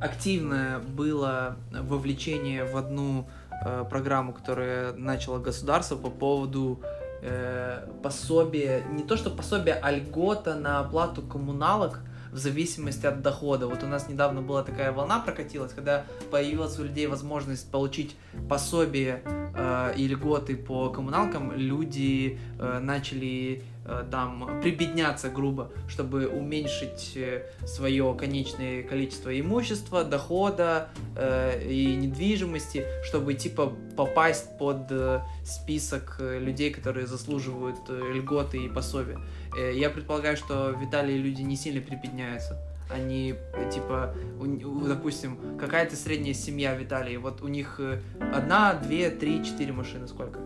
активное было вовлечение в одну э, программу, которая начало государство по поводу э, пособия, не то что пособия, а льгота на оплату коммуналок в зависимости от дохода. Вот у нас недавно была такая волна прокатилась, когда появилась у людей возможность получить пособие э, и льготы по коммуналкам, люди э, начали э, там прибедняться грубо, чтобы уменьшить э, свое конечное количество имущества, дохода э, и недвижимости, чтобы типа попасть под э, список людей, которые заслуживают льготы и пособия. Э, я предполагаю, что в Италии люди не сильно прибедняются. Они, э, типа, у- допустим, какая-то средняя семья в Италии, вот у них э, одна, две, три, четыре машины, сколько?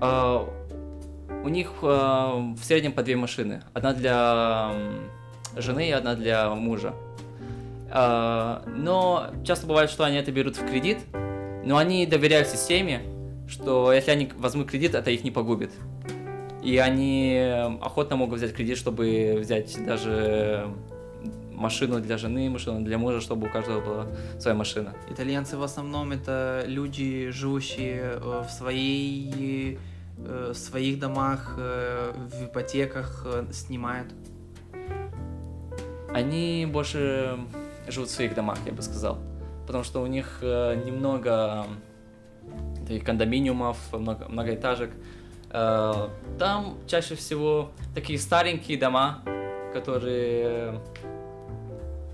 А, у них а, в среднем по две машины. Одна для жены и одна для мужа. А, но часто бывает, что они это берут в кредит, но они доверяют системе, что если они возьмут кредит, это их не погубит. И они охотно могут взять кредит, чтобы взять даже машину для жены, машину для мужа, чтобы у каждого была своя машина. Итальянцы в основном это люди, живущие э, в своей э, в своих домах, э, в ипотеках снимают. Они больше живут в своих домах, я бы сказал. Потому что у них немного таких кондоминиумов, много, многоэтажек. Э, там чаще всего такие старенькие дома, которые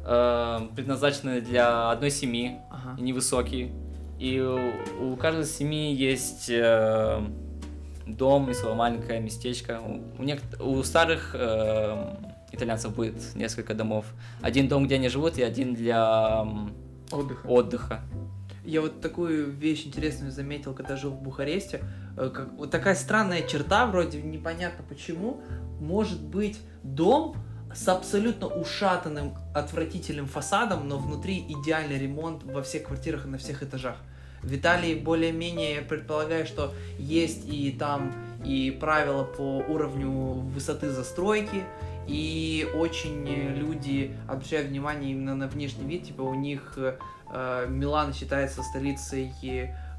э, предназначены для одной семьи, Ага. невысокие. И у, у каждой семьи есть э, дом и свое маленькое местечко. У, у, нек- у старых э, итальянцев будет несколько домов. Один дом, где они живут, и один для Отдыха. отдыха. Я вот такую вещь интересную заметил, когда жил в Бухаресте. Э, Как, вот такая странная черта, вроде непонятно почему, может быть дом с абсолютно ушатанным, отвратительным фасадом, но внутри идеальный ремонт во всех квартирах и на всех этажах. В Италии более-менее, я предполагаю, что есть и там и правила по уровню высоты застройки, и очень люди обращают внимание именно на внешний вид, типа у них э, Милан считается столицей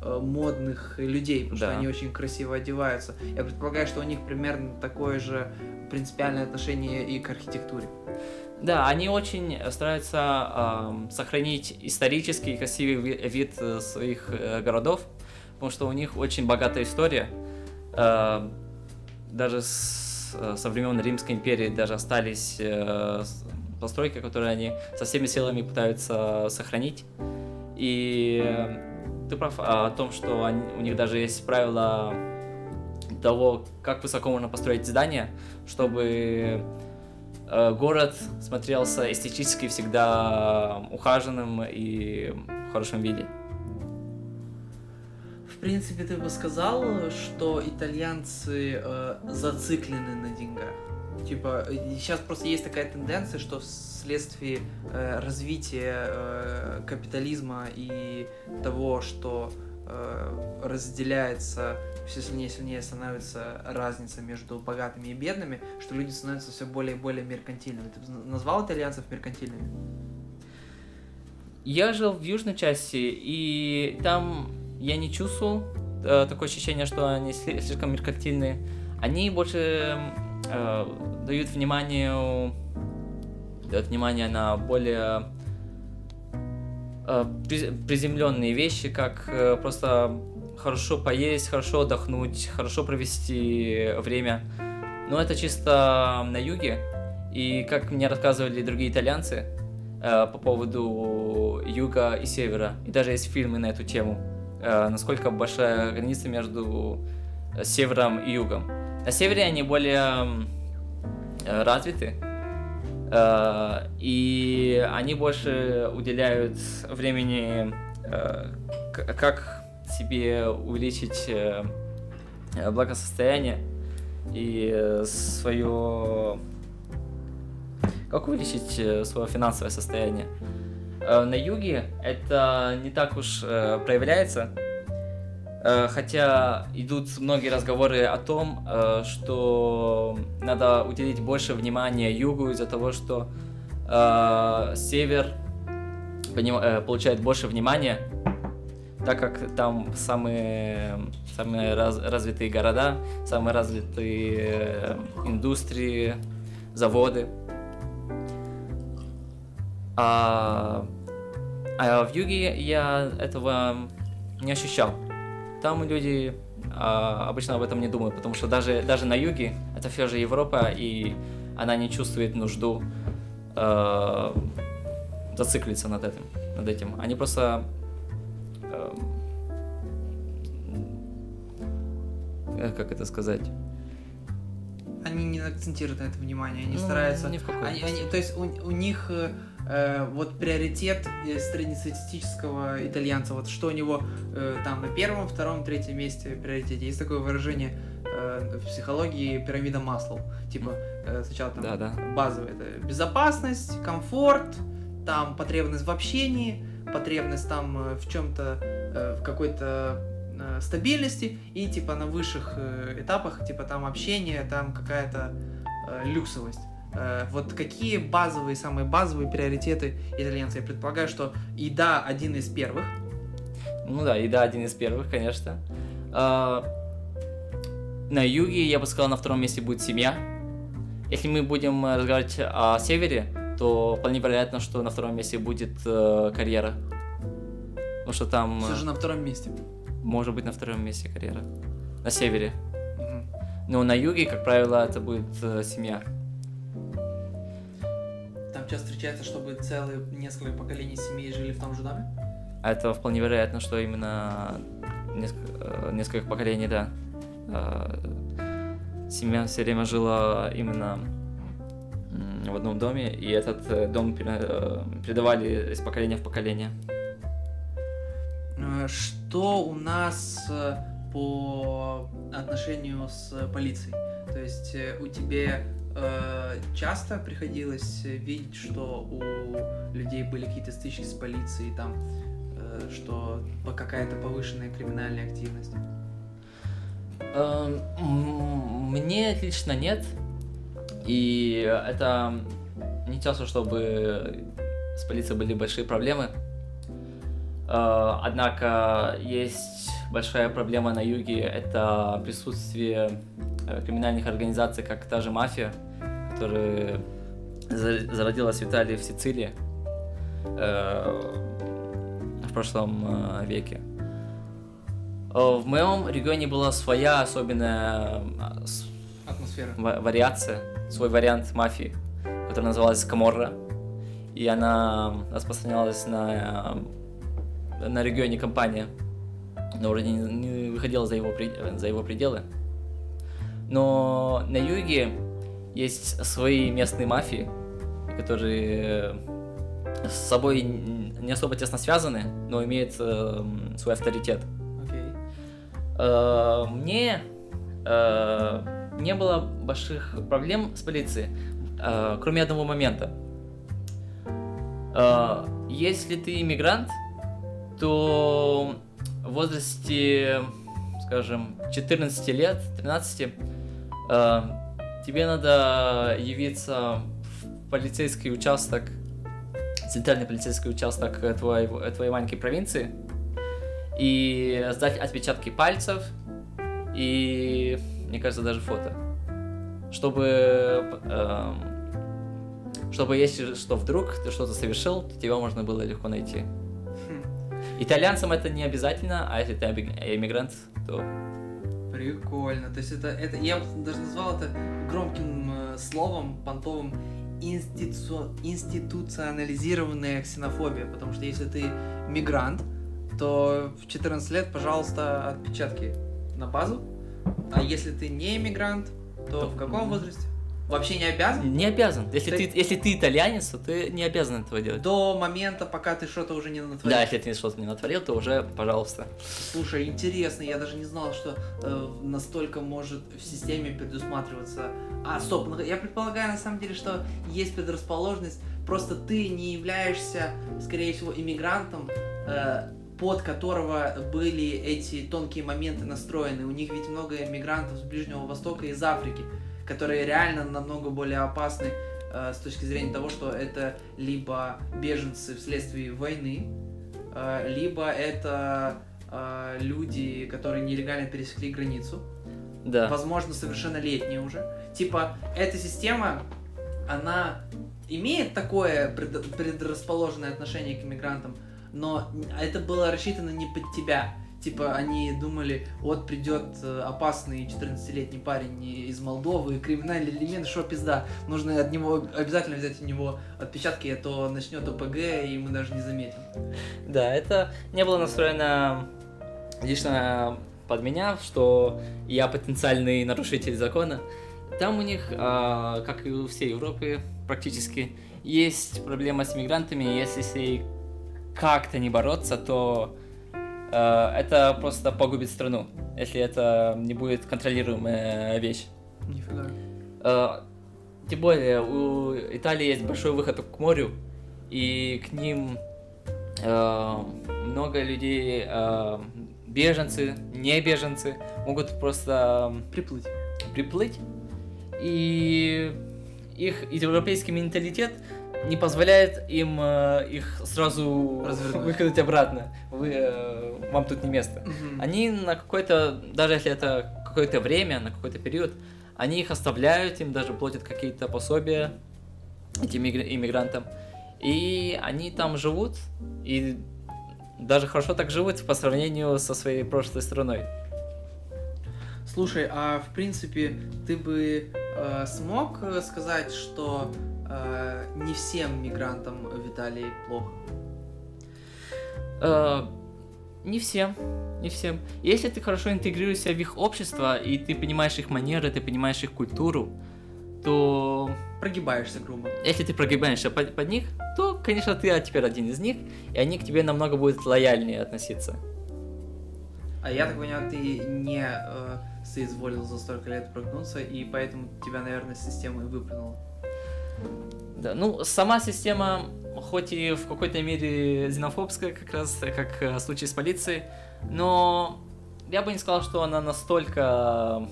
э, модных людей, потому что Да. они очень красиво одеваются. Я предполагаю, что у них примерно такое же принципиальное отношение и к архитектуре. Да, они очень стараются эм, сохранить исторический красивый ви- вид э, своих э, городов, потому что у них очень богатая история. Э, даже с- э, со времен Римской империи даже остались э, постройки, которые они со всеми силами пытаются сохранить. И э, ты прав о том, что они- у них даже есть правила того, как высоко можно построить здание, чтобы э, город смотрелся эстетически всегда ухаженным и в хорошем виде. В принципе, ты бы сказал, что итальянцы э, зациклены на деньгах. Типа, сейчас просто есть такая тенденция, что вследствие э, развития э, капитализма и того, что э, разделяется, все сильнее и сильнее становится разница между богатыми и бедными, что люди становятся все более и более меркантильными. Ты назвал итальянцев меркантильными? Я жил в южной части, и там я не чувствовал э, такое ощущение, что они сли- слишком меркантильные. Они больше э, дают внимание, дают внимание на более э, приземленные вещи, как э, просто хорошо поесть, хорошо отдохнуть, хорошо провести время. Но это чисто на юге. И как мне рассказывали другие итальянцы э, по поводу юга и севера, и даже есть фильмы на эту тему, э, насколько большая граница между севером и югом. На севере они более э, развиты, э, и они больше уделяют времени, э, как себе увеличить благосостояние и свое... Как увеличить свое финансовое состояние? На юге это не так уж проявляется, хотя идут многие разговоры о том, э, что надо уделить больше внимания югу из-за того, что э, север э, получает больше внимания, так как там самые, самые раз- развитые города, самые развитые э, индустрии, заводы. А, а в юге я этого не ощущал. Там люди а, обычно об этом не думают, потому что даже, даже на юге это все же Европа, и она не чувствует нужду э, зациклиться над этим, над этим. Они просто э, как это сказать? Они не акцентируют на это внимание, они Ну, стараются... ни в какой Они, они- то есть у, у них э, э, вот приоритет э, среднестатистического итальянца, вот что у него э, там на первом, втором, третьем месте приоритете. Есть такое выражение э, в психологии пирамида Маслоу. Типа э, сначала там Да, да. базовый это безопасность, комфорт, там потребность в общении, потребность там э, в чем-то, в какой-то э, стабильности и типа на высших э, этапах типа там общение, там какая-то э, люксовость. Э, вот какие базовые, самые базовые приоритеты итальянца? Я предполагаю, что еда один из первых. Ну да, еда один из первых, конечно. А, на юге, я бы сказал, на втором месте будет семья. Если мы будем э, разговаривать о севере, то вполне вероятно, что на втором месте будет э, карьера. Потому что там Все э, же на втором месте. может быть на втором месте карьера. На севере. Но на юге, как правило, это будет э, семья. Часто встречается, чтобы целые несколько поколений семей жили в том же доме. Это вполне вероятно, что именно несколько, э, несколько поколений, да. Э, Семья все время жила именно в одном доме, и этот э, дом пере- передавали из поколения в поколение. Что у нас по отношению с полицией? То есть у тебя э, часто приходилось видеть, что у людей были какие-то стычки с полицией, там, э, что какая-то повышенная криминальная активность? Эм, Мне лично нет, и это не часто, чтобы с полицией были большие проблемы. Э, Однако есть большая проблема на юге, это присутствие э, криминальных организаций, как та же мафия, которая за- зародилась в Италии, в Сицилии э, в прошлом э, веке. Э, В моем регионе была своя особенная Атмосфера. ва- вариация, свой вариант мафии, который называлась Каморра. И она распространялась на, на регионе компания, но вроде не, выходила за его, за его пределы. Но на юге есть свои местные мафии, которые с собой не особо тесно связаны, но имеют э, свой авторитет. Окей. Э, мне э, не было больших проблем с полицией, э, кроме одного момента. Э, Если ты иммигрант, то в возрасте, скажем, 14 лет, 13, э, тебе надо явиться в полицейский участок, центральный полицейский участок э, твоего, э, твоей маленькой провинции и сдать отпечатки пальцев и, мне кажется, даже фото. Чтобы, эм, чтобы если что вдруг ты что-то совершил, то тебя можно было легко найти. Хм, Итальянцам это не обязательно, а если ты иммигрант, то Прикольно. То есть это, это я бы даже назвал это громким э, словом, понтовым институ- институционализированная ксенофобия, потому что если ты мигрант, то в 14 лет, пожалуйста, отпечатки на базу, а если ты не иммигрант, то в каком возрасте? Вообще не обязан? Не обязан. Если Ты- ты, если ты итальянец, то ты не обязан этого делать. До момента, пока ты что-то уже не натворил. Да, если ты что-то не натворил, то уже, пожалуйста. Слушай, интересно, я даже не знал, что э, настолько может в системе предусматриваться. А, стоп, ну, я предполагаю на самом деле, что есть предрасположенность, просто ты не являешься, скорее всего, иммигрантом, э, под которого были эти тонкие моменты настроены. У них ведь много иммигрантов с Ближнего Востока и из Африки, которые реально намного более опасны э, с точки зрения того, что это либо беженцы вследствие войны, э, либо это э, люди, которые нелегально пересекли границу, Да. возможно, совершеннолетние уже. Типа, эта система, она имеет такое пред- предрасположенное отношение к иммигрантам, но это было рассчитано не под тебя. Типа, они думали, вот придет э, опасный 14-летний парень из Молдовы, криминальный элемент, что пизда, нужно от него обязательно взять у него отпечатки, а то начнет ОПГ, и мы даже не заметим. Да, это не было настроено лично под меня, что я потенциальный нарушитель закона. Там у них, а, как и у всей Европы практически, есть проблема с иммигрантами. Если с ней как-то не бороться, то это просто погубит страну, если это не будет контролируемая вещь. Нифига. Э, Тем более, у Италии есть большой выход к морю, и к ним э, много людей, э, беженцы, не беженцы, могут просто Приплыть. приплыть, и их европейский менталитет не позволяет им э, их сразу Развернуть. выкинуть обратно. Вы, э, вам тут не место. Мгм. Они на какое-то, даже если это какое-то время, на какой-то период, они их оставляют, им даже платят какие-то пособия этим иммигр- иммигрантам. И они там живут, и даже хорошо так живут по сравнению со своей прошлой страной. Слушай, а в принципе ты бы э, смог э, сказать, что э, не всем мигрантам в Италии плохо? Э, не всем, не всем. Если ты хорошо интегрируешься в их общество, и ты понимаешь их манеры, ты понимаешь их культуру, то Прогибаешься грубо. если ты прогибаешься под, под них, то, конечно, ты теперь один из них, и они к тебе намного будут лояльнее относиться. А я так понимаю, ты не э, соизволил за столько лет прогнуться, и поэтому тебя, наверное, система и выплюнула. Да, ну, сама система, хоть и в какой-то мере xenoфобская, как раз как э, в случае с полицией, но я бы не сказал, что она настолько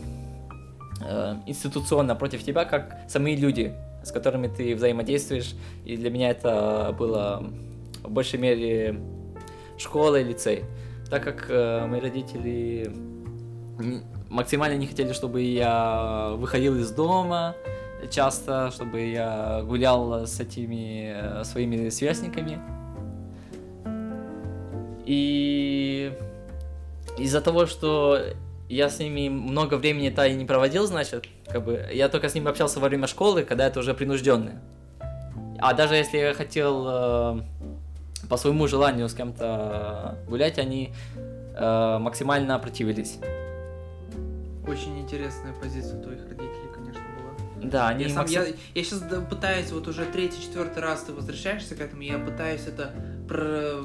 э, институционно против тебя, как сами люди, с которыми ты взаимодействуешь. И для меня это было в большей мере школа и лицей. Так как э, мои родители максимально не хотели, чтобы я выходил из дома часто, чтобы я гулял с этими э, своими сверстниками. И из-за того, что я с ними много времени-то и не проводил, значит, как бы я только с ними общался во время школы, когда это уже принужденное. А даже если я хотел э, по своему желанию с кем-то гулять, они э, максимально противились. Очень интересная позиция твоих родителей. Да, они Я, сам, максим- я, я сейчас пытаюсь, вот уже третий, четвертый раз ты возвращаешься к этому, я пытаюсь это про,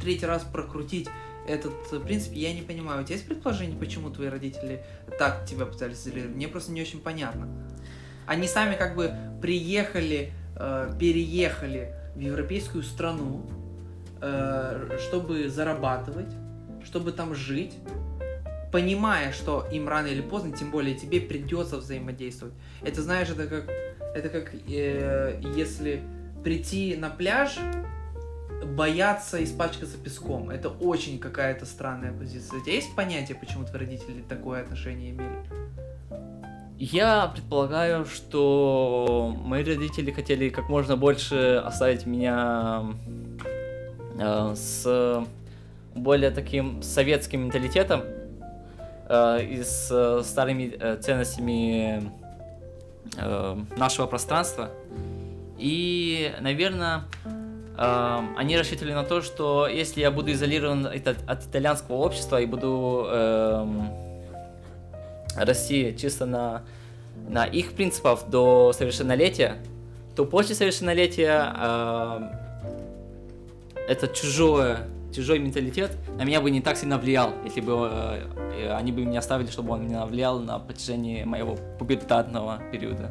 третий раз прокрутить этот э, принцип, я не понимаю, у тебя есть предположение, почему твои родители так тебя пытались изолировать? Мне просто не очень понятно. Они сами как бы приехали, э, переехали в европейскую страну, э, чтобы зарабатывать, чтобы там жить, понимая, что им рано или поздно, тем более тебе придется взаимодействовать. Это знаешь, это как, это как э, если прийти на пляж, бояться испачкаться песком. Это очень какая-то странная позиция. У тебя есть понятие, почему твои родители такое отношение имели? Я предполагаю, что мои родители хотели как можно больше оставить меня э, с более таким советским менталитетом и с э, старыми э, ценностями э, нашего пространства. И, наверное, они рассчитывали на то, что если я буду изолирован от, итальянского общества и буду эм, расти чисто на, на их принципах до совершеннолетия, то после совершеннолетия этот чужое, чужой менталитет на меня бы не так сильно влиял, если бы э, э, они бы меня оставили, чтобы он меня влиял на протяжении моего пубертатного периода.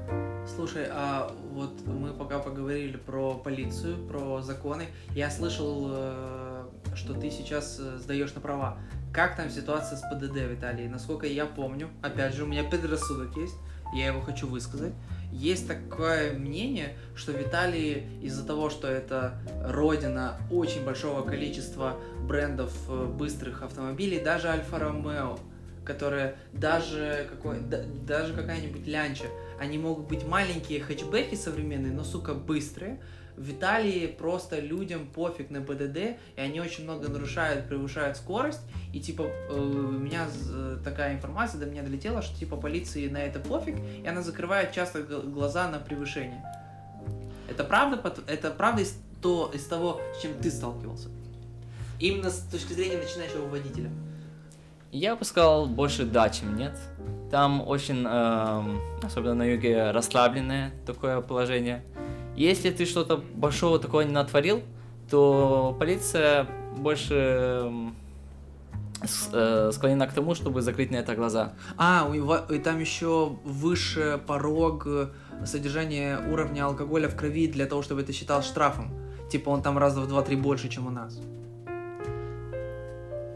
Слушай, а вот мы пока поговорили про полицию, про законы. Я слышал, э, что ты сейчас э, сдаешь на права. Как там ситуация с ПДД в Италии? Насколько я помню, опять же, у меня предрассудок есть, я его хочу высказать. Есть такое мнение, что в Италии из-за того, что это родина очень большого количества брендов э, быстрых автомобилей, даже Альфа Ромео, которая даже, какой, да, даже какая-нибудь лянча, они могут быть маленькие хэтчбеки современные, но, сука, быстрые. В Италии просто людям пофиг на ПДД, и они очень много нарушают, превышают скорость. И типа э, у меня такая информация до меня долетела, что типа полиции на это пофиг, и она закрывает часто глаза на превышение. Это правда? Это правда из, то, из того, с чем ты сталкивался? Именно с точки зрения начинающего водителя. Я бы сказал больше да, чем нет. Там очень, э, особенно на юге, расслабленное такое положение. Если ты что-то большого такого не натворил, то полиция больше эм, э, склонена к тому, чтобы закрыть на это глаза. А, и там еще выше порог содержания уровня алкоголя в крови для того, чтобы это считал штрафом. Типа он там раза в два-три больше, чем у нас.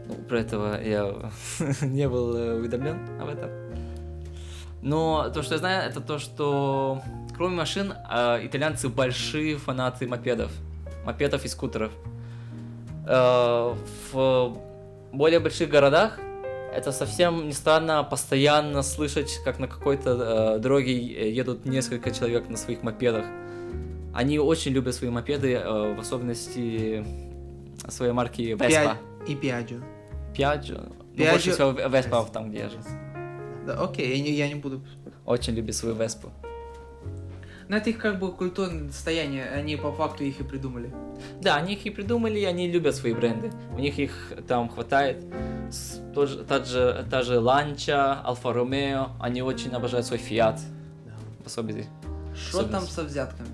Ну, про этого я не был э, уведомлен об этом. Но то, что я знаю, это то, что кроме машин, э, итальянцы большие фанаты мопедов. Мопедов и скутеров. Э, в более больших городах это совсем не странно постоянно слышать, как на какой-то дороге едут несколько человек на своих мопедах. Они очень любят свои мопеды, в особенности своей марки Vespa. И Piaggio. Piaggio. Ну, больше всего Vespa там где же. Да, окей, я не, я не буду. Очень любит свою Веспу. Но это их как бы культурное достояние, они по факту их и придумали. Да, они их и придумали, и они любят свои бренды. У них их там хватает. Тот та, же, та же Ланча, Альфа Ромео, они очень обожают свой Фиат. Да. Особенно. Что там со взятками?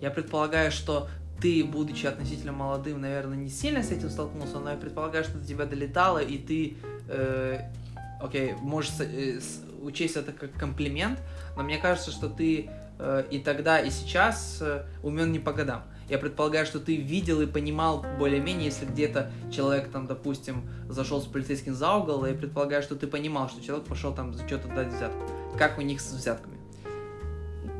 Я предполагаю, что ты, будучи относительно молодым, наверное, не сильно с этим столкнулся, но я предполагаю, что до тебя долетало, и ты э, окей, можешь э, учесть это как комплимент, но мне кажется, что ты э, и тогда, и сейчас э, умен не по годам. Я предполагаю, что ты видел и понимал более-менее, если где-то человек там, допустим, зашел с полицейским за угол, я предполагаю, что ты понимал, что человек пошел там за что-то дать взятку. Как у них с взятками?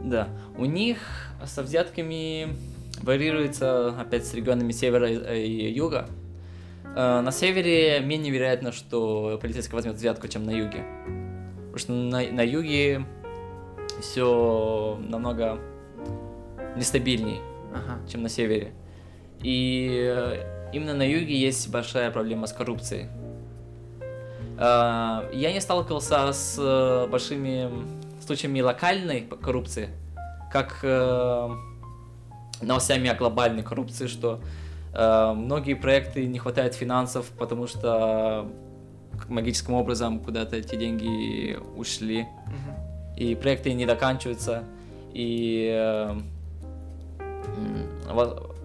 Да, у них со взятками варьируется опять с регионами севера и юга. Э, на севере менее вероятно, что полицейский возьмет взятку, чем на юге. Потому что на, на юге все намного нестабильней, ага. чем на севере. И э, именно на юге есть большая проблема с коррупцией. Э, я не сталкивался с большими случаями локальной коррупции, как новостями о глобальной коррупции, что Э, многие проекты не хватает финансов, потому что магическим образом куда-то эти деньги ушли. Mm-hmm. И проекты не заканчиваются. И э,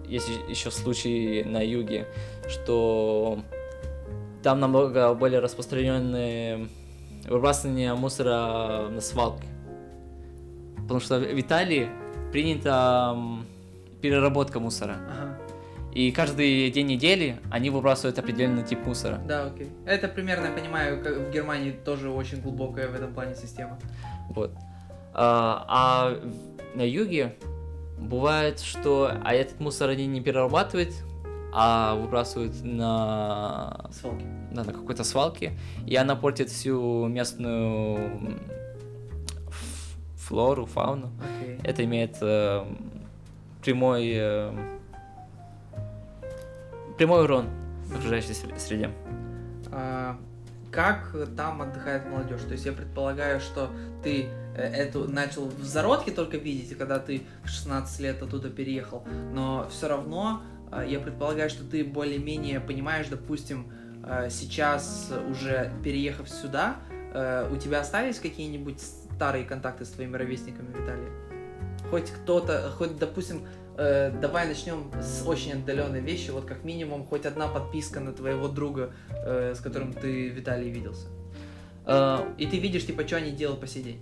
есть еще случаи на юге, что там намного более распространенные выбрасывание мусора на свалке. Потому что в Италии принята переработка мусора. Ага. И каждый день недели они выбрасывают определенный тип мусора. Да, окей. Это примерно, я понимаю, как в Германии тоже очень глубокая в этом плане система. Вот. А, а на юге бывает, что а этот мусор они не перерабатывают, а выбрасывают на... Свалки. Да, на какой-то свалке, и она портит всю местную флору, фауну. Okay. Это имеет э, прямой э, прямой урон в окружающей среде. А, как там отдыхает молодежь? То есть я предполагаю, что ты э, эту начал в зародке только видеть, когда ты в 16 лет оттуда переехал, но все равно э, я предполагаю, что ты более-менее понимаешь, допустим, э, сейчас уже переехав сюда, у тебя остались какие-нибудь старые контакты с твоими ровесниками, Виталий? Хоть кто-то, хоть, допустим, э, давай начнем с очень отдаленной вещи, вот как минимум хоть одна подписка на твоего друга, э, с которым ты, Виталий, виделся. Э, И ты видишь, типа, что они делают по сей день.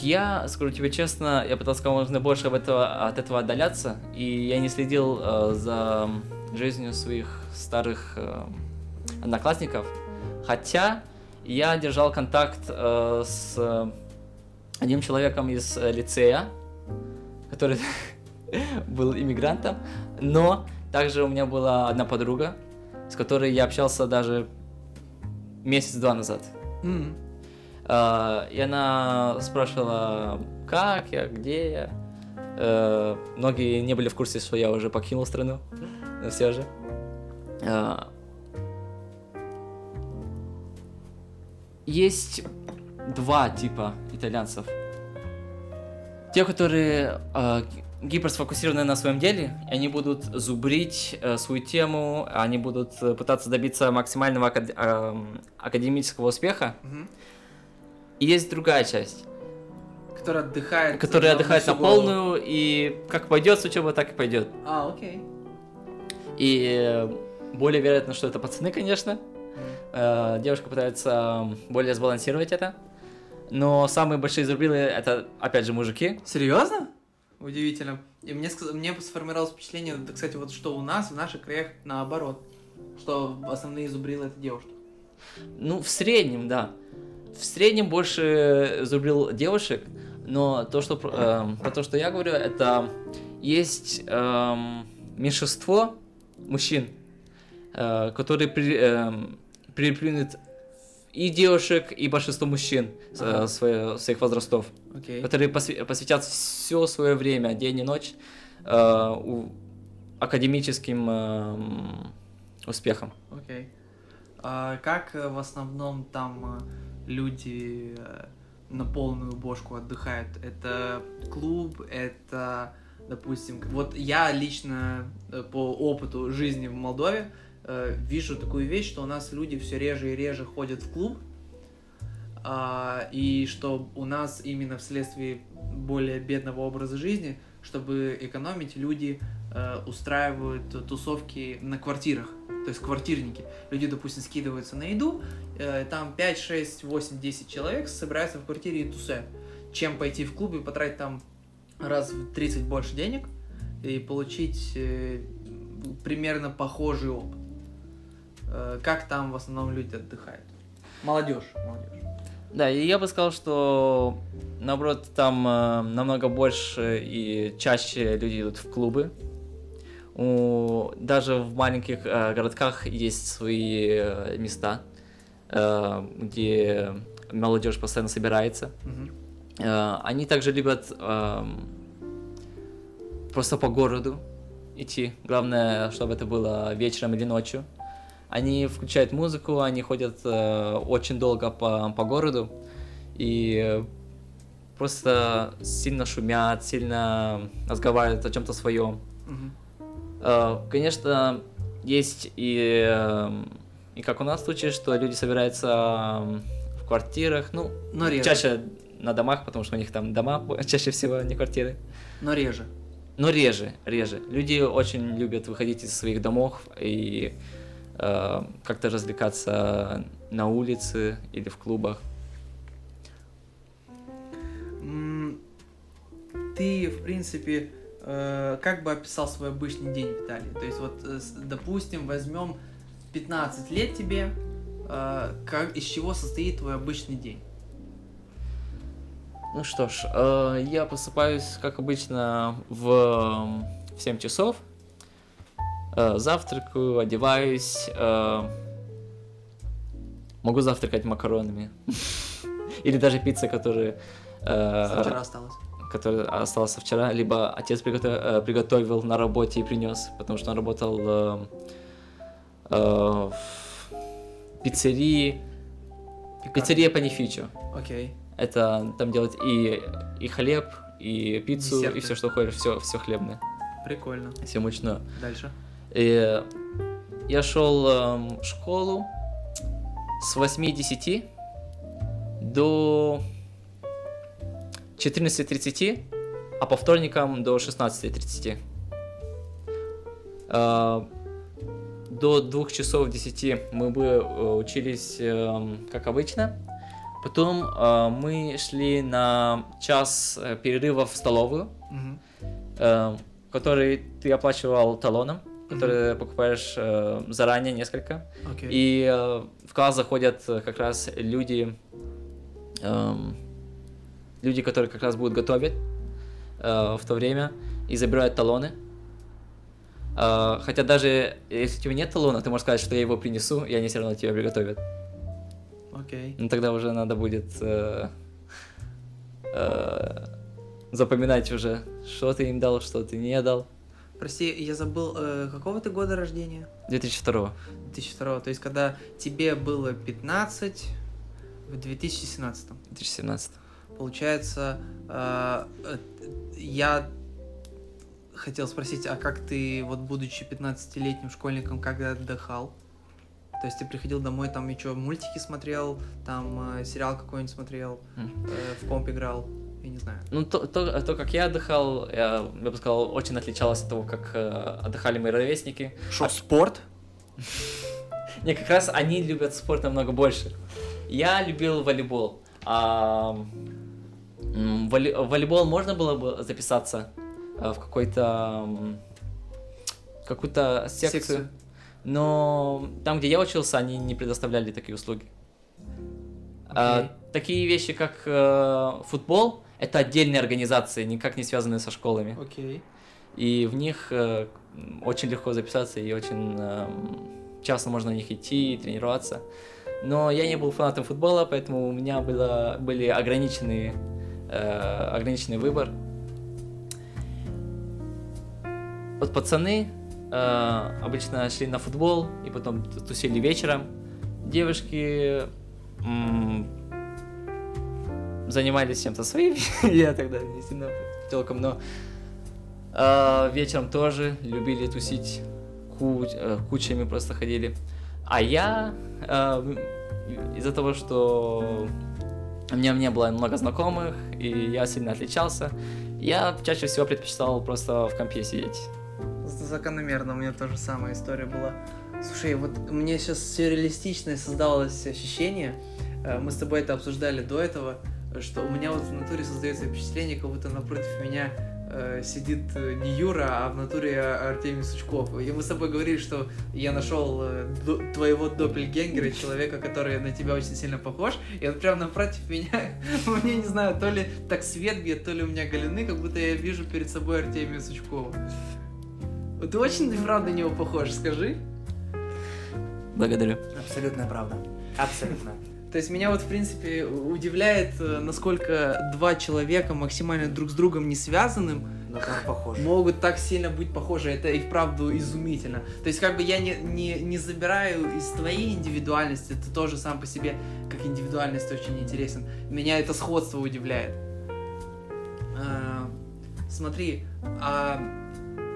Я, скажу тебе честно, я пытался как можно больше от этого, от этого отдаляться, и я не следил э, за жизнью своих старых э, одноклассников, хотя я держал контакт э, с э, одним человеком из э, лицея, который был иммигрантом, но также у меня была одна подруга, с которой я общался даже месяц-два назад. А, И она спрашивала, как я, где я. Э, Многие не были в курсе, что я уже покинул страну, но все же. А, Есть два типа итальянцев. Те, которые э, гиперсфокусированы на своем деле, они будут зубрить э, свою тему, они будут э, пытаться добиться максимального акад- эм, академического успеха, Мгм. и есть другая часть, Который отдыхает. которая отдыхает на полную, и как пойдет с учебы, так и пойдет. А, окей. И э, более вероятно, что это пацаны, конечно. Э, Девушка пытается более сбалансировать это. Но самые большие зубрилы это, опять же, мужики. Серьезно? Удивительно. И мне, мне сформировалось впечатление, да, кстати, вот что у нас, в наших краях, наоборот. Что основные зубрилы это девушки. Ну, в среднем, да. В среднем больше зубрил девушек, но то, что, про- эм, про то, что я говорю, это есть эм, меньшинство мужчин, э, которые при, эм, переплюнут и девушек, и большинство мужчин э, Ага. свое- своих возрастов, Окей. которые посвя- посвятят все свое время, день и ночь, э, у- академическим эм, успехам. Окей. А как э, в основном там э, люди э, на полную бошку отдыхают? Это клуб, это, допустим, вот я лично э, по опыту жизни в Молдове э, вижу такую вещь, что у нас люди все реже и реже ходят в клуб, а, и что у нас именно вследствие более бедного образа жизни, чтобы экономить, люди э, устраивают тусовки на квартирах, то есть квартирники. Люди, допустим, скидываются на еду, э, там 5, 6, 8, 10 человек собираются в квартире и тусят. Чем пойти в клуб и потратить там раз в 30 больше денег и получить э, примерно похожий опыт. Э, как там в основном люди отдыхают? Молодежь, молодежь. Да, и я бы сказал, что наоборот, там э, намного больше и чаще люди идут в клубы. У, даже в маленьких э, городках есть свои э, места, э, где молодежь постоянно собирается. Мгм. Э, они также любят эм, просто по городу идти. Главное, чтобы это было вечером или ночью. Они включают музыку, они ходят э, очень долго по, по городу и просто сильно шумят, сильно разговаривают о чем-то своем. Мгм. Э, Конечно, есть и, э, и как у нас случай, что люди собираются э, в квартирах, ну, Но реже. чаще на домах, потому что у них там дома чаще всего, не квартиры. Но реже. Но реже, реже. Люди очень любят выходить из своих домов и э, как-то развлекаться на улице или в клубах. Ты, в принципе, э, как бы описал свой обычный день, Виталий? То есть, вот, э, допустим, возьмем 15 лет тебе, э, как, из чего состоит твой обычный день? Ну что ж, э, я просыпаюсь, как обычно, в, в 7 часов. Э, завтракаю, одеваюсь. э, могу завтракать макаронами. Или даже пицца, которая... э, Вчера осталось. который остался вчера, либо отец приготовил, на работе и принес, потому что он работал в пиццерии, пиццерия Панифичо. Окей. Это там делать и, и хлеб, и пиццу, Десерты. и все, что хочешь, все, все хлебное, Прикольно. все мучное. Дальше. И я шел эм, в школу с 8.10 до 14.30, а по вторникам до 16.30. Э, До 2 часов 10 мы бы э, учились эм, как обычно. Потом э, мы шли на час э, перерыва в столовую, Мгм. э, который ты оплачивал талоном, который покупаешь э, заранее несколько. Окей. И э, в класс заходят э, как раз люди, эм, люди, которые как раз будут готовить э, в то время и забирают талоны. Э, хотя даже если у тебя нет талона, ты можешь сказать, что я его принесу, и они все равно тебе приготовят. Окей. Ну тогда уже надо будет э, э, запоминать уже, что ты им дал, что ты не дал. Прости, я забыл, э, какого ты года рождения? 2002. 2002. То есть, когда тебе было 15 в 2017. 2017. Получается, э, э, я хотел спросить, а как ты, вот будучи 15-летним школьником, когда отдыхал? То есть ты приходил домой, там и что, мультики смотрел, там э, сериал какой-нибудь смотрел, э, в комп играл, я не знаю. Ну, то, то, то, как я отдыхал, я, я бы сказал, очень отличалось от того, как э, отдыхали мои ровесники. Шо, спорт? Не, как раз они любят спорт намного больше. Я любил волейбол. А, воли- в волейбол можно было бы записаться э, в какой-то какую-то секцию, Секцию. но там, где я учился, они не предоставляли такие услуги. А, Окей. такие вещи, как э, футбол, это отдельные организации, никак не связанные со школами. Окей. И в них э, очень легко записаться и очень эм, часто можно на них идти и тренироваться. Но я не был фанатом футбола, поэтому у меня было, были ограниченные, э, ограниченный выбор. Вот пацаны э, обычно шли на футбол и потом тусили вечером. Девушки м, занимались чем-то своим. я тогда не сильно толком, но а, вечером тоже любили тусить, ку- э, кучами просто ходили. А я м, из-за того, что у меня не было много знакомых, и я сильно отличался, я чаще всего предпочитал просто в компе сидеть. Закономерно, у меня тоже самая история была. Слушай, вот мне сейчас сюрреалистичное создалось ощущение, э, мы с тобой это обсуждали до этого, что у меня вот в натуре создается впечатление, как будто напротив меня э, сидит э, не Юра, а в натуре А- Артемий Сучков. И мы с тобой говорили, что я нашел э, до- твоего доппельгенгера, человека, который на тебя очень сильно похож, и он прям напротив меня, мне не знаю, то ли так свет бьет, то ли у меня голены, как будто я вижу перед собой Артемия Сучкова. Вот Ты очень, правда, на него похож, скажи. Благодарю. Абсолютная правда. Абсолютно. То есть меня вот, в принципе, удивляет, э, насколько два человека максимально друг с другом не связанным похож. могут так сильно быть похожи. Это и вправду изумительно. То есть как бы я не, не, не забираю из твоей индивидуальности, ты тоже сам по себе как индивидуальность очень интересен. Меня это сходство удивляет. А, смотри, а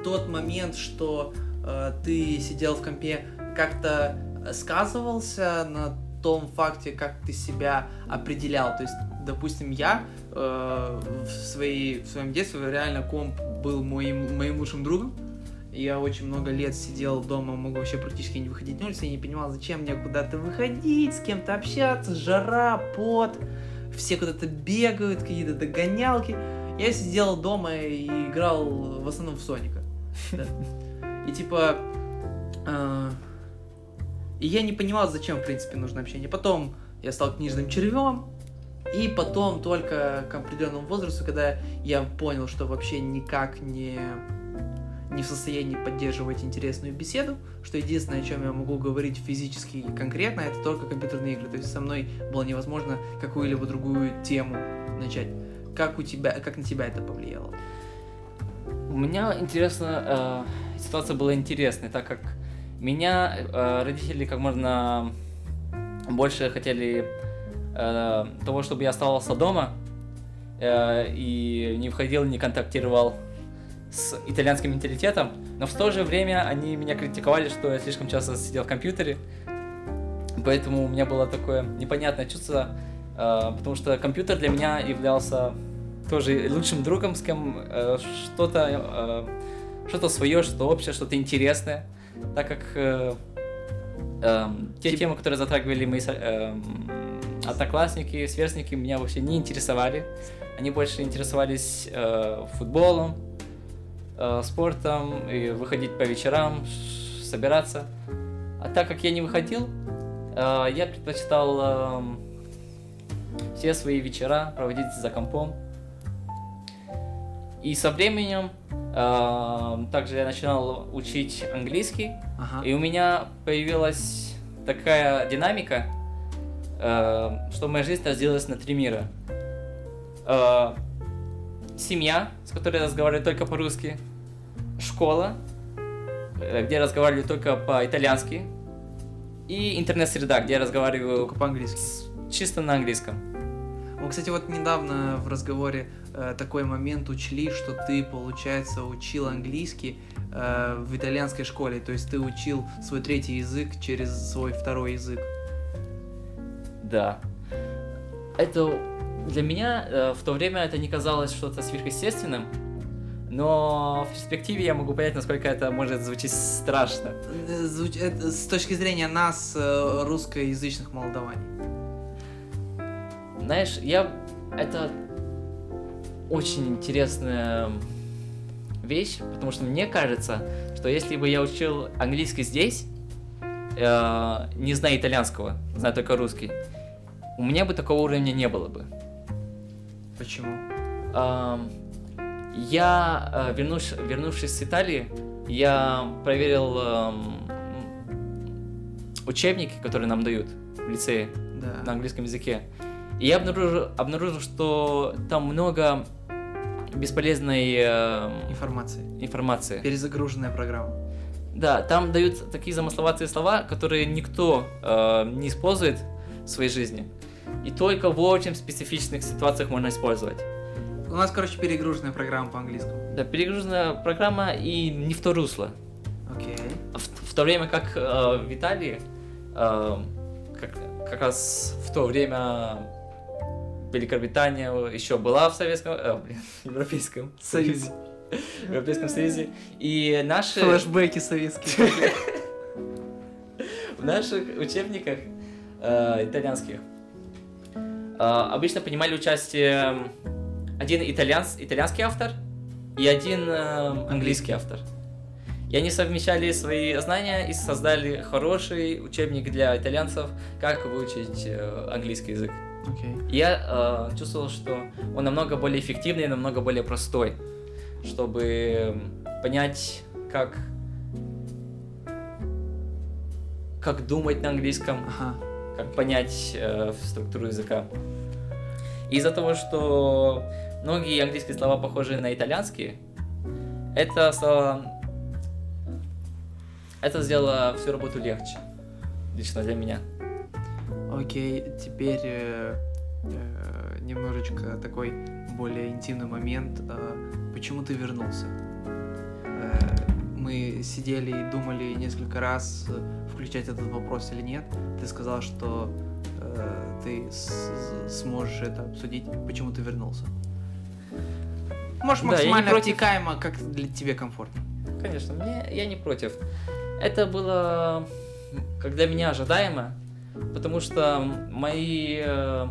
тот момент, что э, ты сидел в компе, как-то сказывался на том факте, как ты себя определял. То есть, допустим, я э, в, своей, в своем детстве реально комп был моим, моим лучшим другом. Я очень много лет сидел дома, мог вообще практически не выходить на улицу, и не понимал, зачем мне куда-то выходить, с кем-то общаться, жара, пот, все куда-то бегают, какие-то догонялки. Я сидел дома и играл в основном в Соника. И типа... э, и я не понимал, зачем, в принципе, нужно общение. Потом я стал книжным червем, и потом только к определенному возрасту, когда я понял, что вообще никак не, не в состоянии поддерживать интересную беседу, что единственное, о чем я могу говорить физически и конкретно, это только компьютерные игры. То есть со мной было невозможно какую-либо другую тему начать. Как у тебя, как на тебя это повлияло? У меня интересно, э, ситуация была интересной, так как меня э, родители как можно больше хотели э, того, чтобы я оставался дома э, и не входил, не контактировал с итальянским менталитетом, но в то же время они меня критиковали, что я слишком часто сидел в компьютере, поэтому у меня было такое непонятное чувство, э, потому что компьютер для меня являлся тоже лучшим другом, с кем э, что-то э, что-то свое, что-то общее, что-то интересное, так как э, э, те темы, которые затрагивали мои э, одноклассники, сверстники, меня вообще не интересовали. Они больше интересовались э, футболом, э, спортом, и выходить по вечерам, собираться. А так как я не выходил, э, я предпочитал э, все свои вечера проводить за компом. И со временем также я начинал учить английский, Ага. и у меня появилась такая динамика, э, что моя жизнь разделилась на три мира. Э, семья, с которой я разговариваю только по-русски, школа, э, где я разговариваю только по-итальянски, и интернет-среда, где я разговариваю Только по-английски. чисто на английском. Ну, кстати, вот недавно в разговоре э, такой момент учли, что ты, получается, учил английский э, в итальянской школе, то есть ты учил свой третий язык через свой второй язык. Да. Это для меня э, в то время это не казалось что-то сверхъестественным, но в перспективе я могу понять, насколько это может звучить страшно. Звуч- это с точки зрения нас, э, русскоязычных молдаваний. Знаешь, я... Это очень интересная вещь, потому что мне кажется, что если бы я учил английский здесь, э, не зная итальянского, зная только русский, у меня бы такого уровня не было бы. Почему? Ам, Я, э, вернувшись с Италии, я проверил ам, учебники, которые нам дают в лицее Да. на английском языке. И я обнаружил, обнаружил что там много бесполезной эм, Информации. информации. Перезагруженная программа. Да, там дают такие замысловатые слова, которые никто э, не использует в своей жизни. И только в очень специфичных ситуациях можно использовать. У нас, короче, перегруженная программа по-английскому. Да, перегруженная программа и не в то русло. Окей. В, в то время как э, в Италии, э, как, как раз в то время Великобритания еще была в Советском, э, блин, Европейском Союзе. В Европейском Союзе. И наши, Флэшбэки советские. в наших учебниках э, итальянских э, обычно принимали участие один итальянс, итальянский автор и один э, английский автор. И они совмещали свои знания и создали хороший учебник для итальянцев, как выучить английский язык. И Я э, чувствовал, что он намного более эффективный и намного более простой, чтобы понять, как как думать на английском, Ага. как понять э, структуру языка. Из-за того, что многие английские слова похожи на итальянские, это стало... Это сделало всю работу легче. Лично для меня. Окей, теперь э, э, немножечко такой более интимный момент. Э, почему ты вернулся? Э, мы сидели и думали несколько раз, э, включать этот вопрос или нет. Ты сказал, что э, ты сможешь это обсудить. Почему ты вернулся? Можешь Да, максимально против. обтекаемо, как для тебе комфортно. Конечно, мне, я не против. Это было для меня ожидаемо, потому что мои э,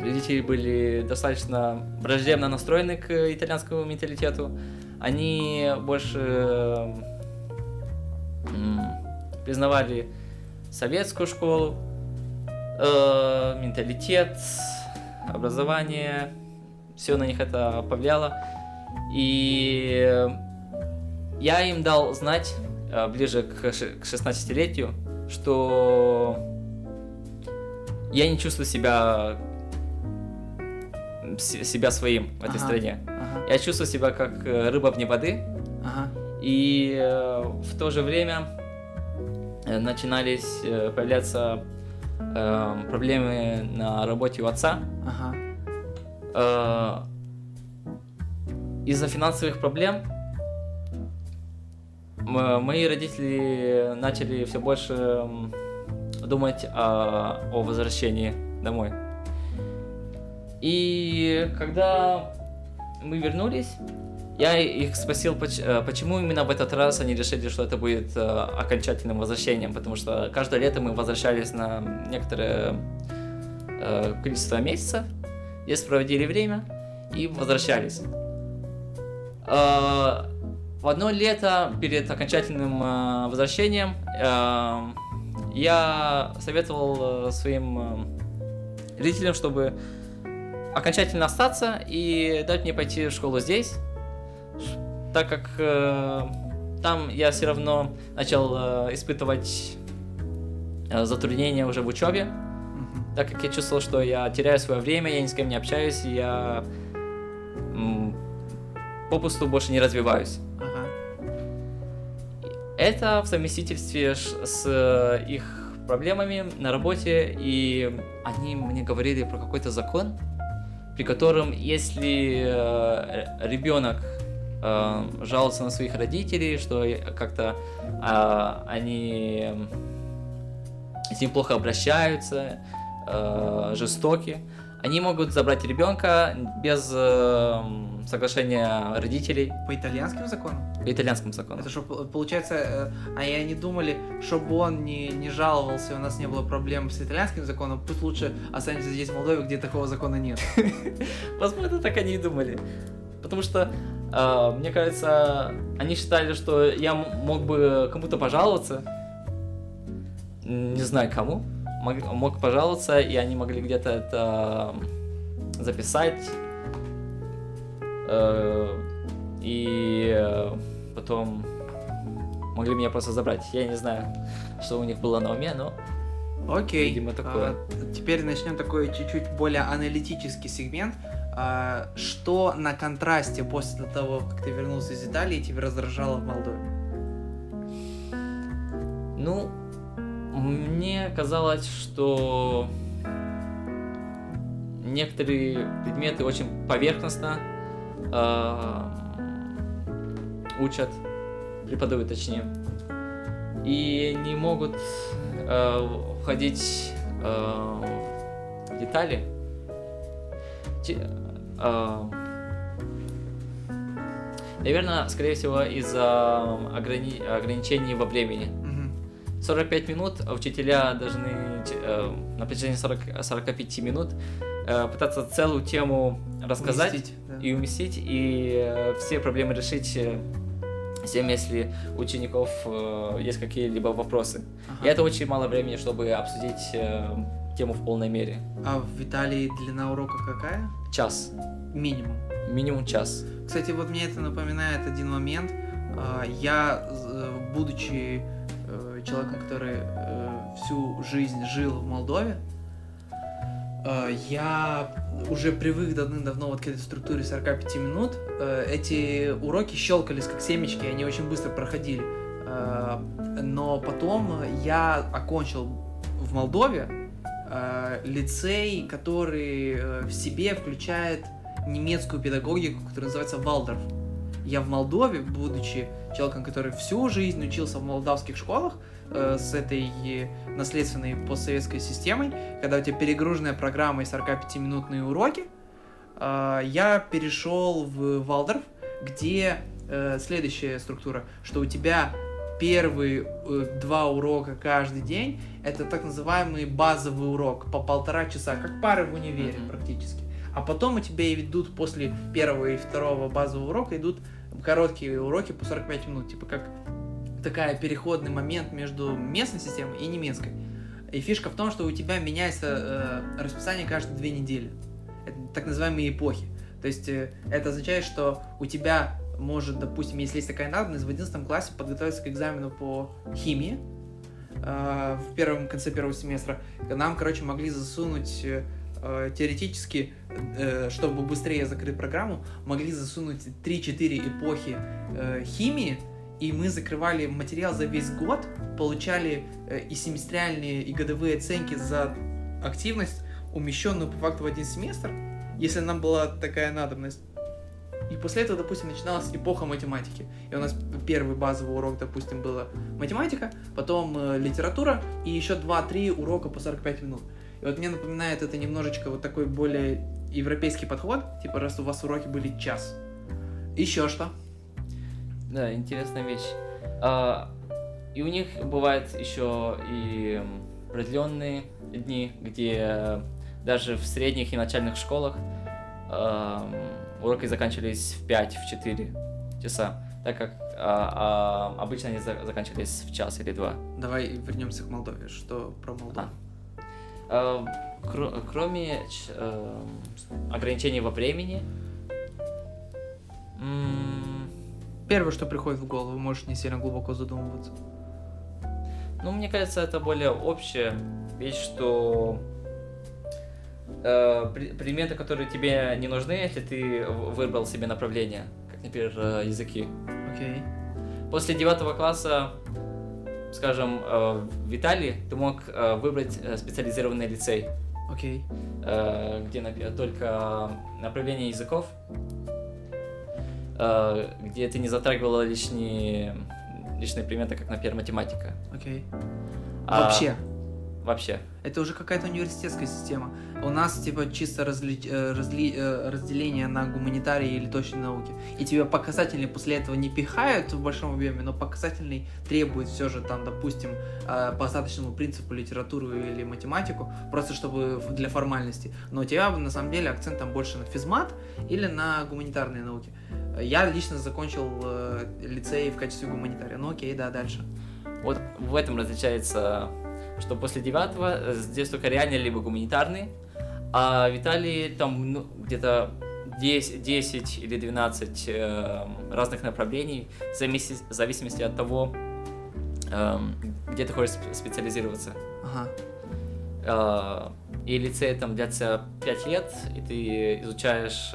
родители были достаточно враждебно настроены к итальянскому менталитету. Они больше признавали советскую школу, э, менталитет, образование, все на них это повлияло. И я им дал знать э, ближе к 16-летию, что я не чувствую себя себя своим в этой Ага. стране. Ага, Я чувствую себя как э, рыба вне воды, ага. и э, в то же время э, начинались э, появляться э, проблемы на работе у отца. Ага. Э, из-за финансовых проблем мои родители начали все больше м, думать о, о возвращении домой. И когда мы вернулись, я их спросил, э, почему именно в этот раз они решили, что это будет э, окончательным возвращением, потому что каждое лето мы возвращались на некоторое э, количество месяцев, здесь проводили время и возвращались. В одно лето перед окончательным возвращением я советовал э, своим э, родителям, чтобы окончательно остаться и дать мне пойти в школу здесь, так как э, там я все равно начал э, испытывать э, затруднения уже в учебе, так как я чувствовал, что я теряю свое время, я ни с кем не общаюсь, я попусту больше не развиваюсь. Это в совместительстве с э, их проблемами на работе, и они мне говорили про какой-то закон, при котором если э, ребенок э, жалуется на своих родителей, что э, как-то а, они с ним плохо обращаются, э, жестоки, они могут забрать ребенка без э, соглашения родителей По итальянским законам? по итальянскому закону. Это что, получается, э, а и они думали, чтобы он не, не жаловался, у нас не было проблем с итальянским законом, пусть лучше останется здесь, в Молдове, где такого закона нет. Возможно, так они и думали. Потому что, э, мне кажется, они считали, что я мог бы кому-то пожаловаться. Не знаю кому. Мог, мог пожаловаться, и они могли где-то это записать. Э, и э, потом могли меня просто забрать. Я не знаю, что у них было на уме, но Окей. Видимо, такое. А, теперь начнем такой чуть-чуть более аналитический сегмент. А, что на контрасте после того, как ты вернулся из Италии, тебе раздражало в Молдове? Ну, мне казалось, что некоторые предметы очень поверхностно э, учат, преподают точнее, и не могут э, входить э, в детали. Те- э, Наверное, скорее всего, из-за ограни- ограничений во времени. Мгм. 45 минут учителя должны э, на протяжении 40, 45 минут э, пытаться целую тему рассказать Уместить, да. и уместить, и э, все проблемы решить э, всем, если учеников э, есть какие-либо вопросы. Ага. И это очень мало времени, чтобы обсудить э, тему в полной мере. А в Италии длина урока какая? Час. Минимум. Минимум час. Кстати, вот мне это напоминает один момент. А, Я, э, будучи человеком, который э, всю жизнь жил в Молдове, э, я уже привык давным-давно вот к этой структуре 45 минут. Э, Эти уроки щелкались как семечки, они очень быстро проходили. Э, Но потом я окончил в Молдове э, лицей, который э, в себе включает немецкую педагогику, которая называется Валдорф. Я в Молдове, будучи человеком, который всю жизнь учился в молдавских школах э, с этой наследственной постсоветской системой, когда у тебя перегруженная программа и 45-минутные уроки, э, я перешел в Валдорф, где э, следующая структура, что у тебя первые э, два урока каждый день это так называемый базовый урок по полтора часа, как пары в универе Мгм. практически. А потом у тебя идут после первого и второго базового урока идут короткие уроки по 45 минут, типа как такая переходный момент между местной системой и немецкой. И фишка в том, что у тебя меняется э, расписание каждые две недели. Это так называемые эпохи. То есть э, это означает, что у тебя может, допустим, если есть такая надобность, в 11 классе подготовиться к экзамену по химии э, в первом конце первого семестра. Нам, короче, могли засунуть э, теоретически, э, чтобы быстрее закрыть программу, могли засунуть 3-4 эпохи э, химии и мы закрывали материал за весь год, получали э, и семестриальные, и годовые оценки за активность, умещенную по факту в один семестр, если нам была такая надобность. И после этого, допустим, начиналась эпоха математики. И у нас первый базовый урок, допустим, была математика, потом э, литература и еще 2-3 урока по 45 минут. И вот мне напоминает это немножечко вот такой более европейский подход, типа раз у вас уроки были час. Еще что? Да, интересная вещь. А, и у них бывают еще и определенные дни, где даже в средних и начальных школах а, уроки заканчивались в 5, в 4 часа, так как а, а, обычно они за- заканчивались в час или два. Давай вернемся к Молдове. Что про Молдову? А, кро- кроме ч- эм, ограничений во времени, Первое, что приходит в голову, можешь не сильно глубоко задумываться. Ну, мне кажется, это более общая вещь, что э, пре- предметы, которые тебе не нужны, если ты выбрал себе направление, как, например, э, языки. Окей. После девятого класса, скажем, э, в Италии ты мог э, выбрать э, специализированный лицей, Окей. э, где, только направление языков, где ты не затрагивала лишние, личные предметы, как, например, математика. Окей. А, Вообще. Вообще. Это уже какая-то университетская система. У нас, типа, чисто разли- э, разли- э, разделение на гуманитарии или точные науки. И тебе показательный после этого не пихают в большом объеме, но показательный требует все же, там, допустим, э, по остаточному принципу литературу или математику, просто чтобы для формальности. Но у тебя, на самом деле, акцент там больше на физмат или на гуманитарные науки. Я лично закончил лицей в качестве гуманитария. Ну окей, да, дальше. Вот в этом различается, что после девятого э, здесь только реальные либо гуманитарные, а в Италии там ну, где-то 10, 10 или 12 э, разных направлений, в зависи- в зависимости от того, эм, где ты хочешь сп- специализироваться. Ага. Э, И лицей там длится 5 лет, и ты изучаешь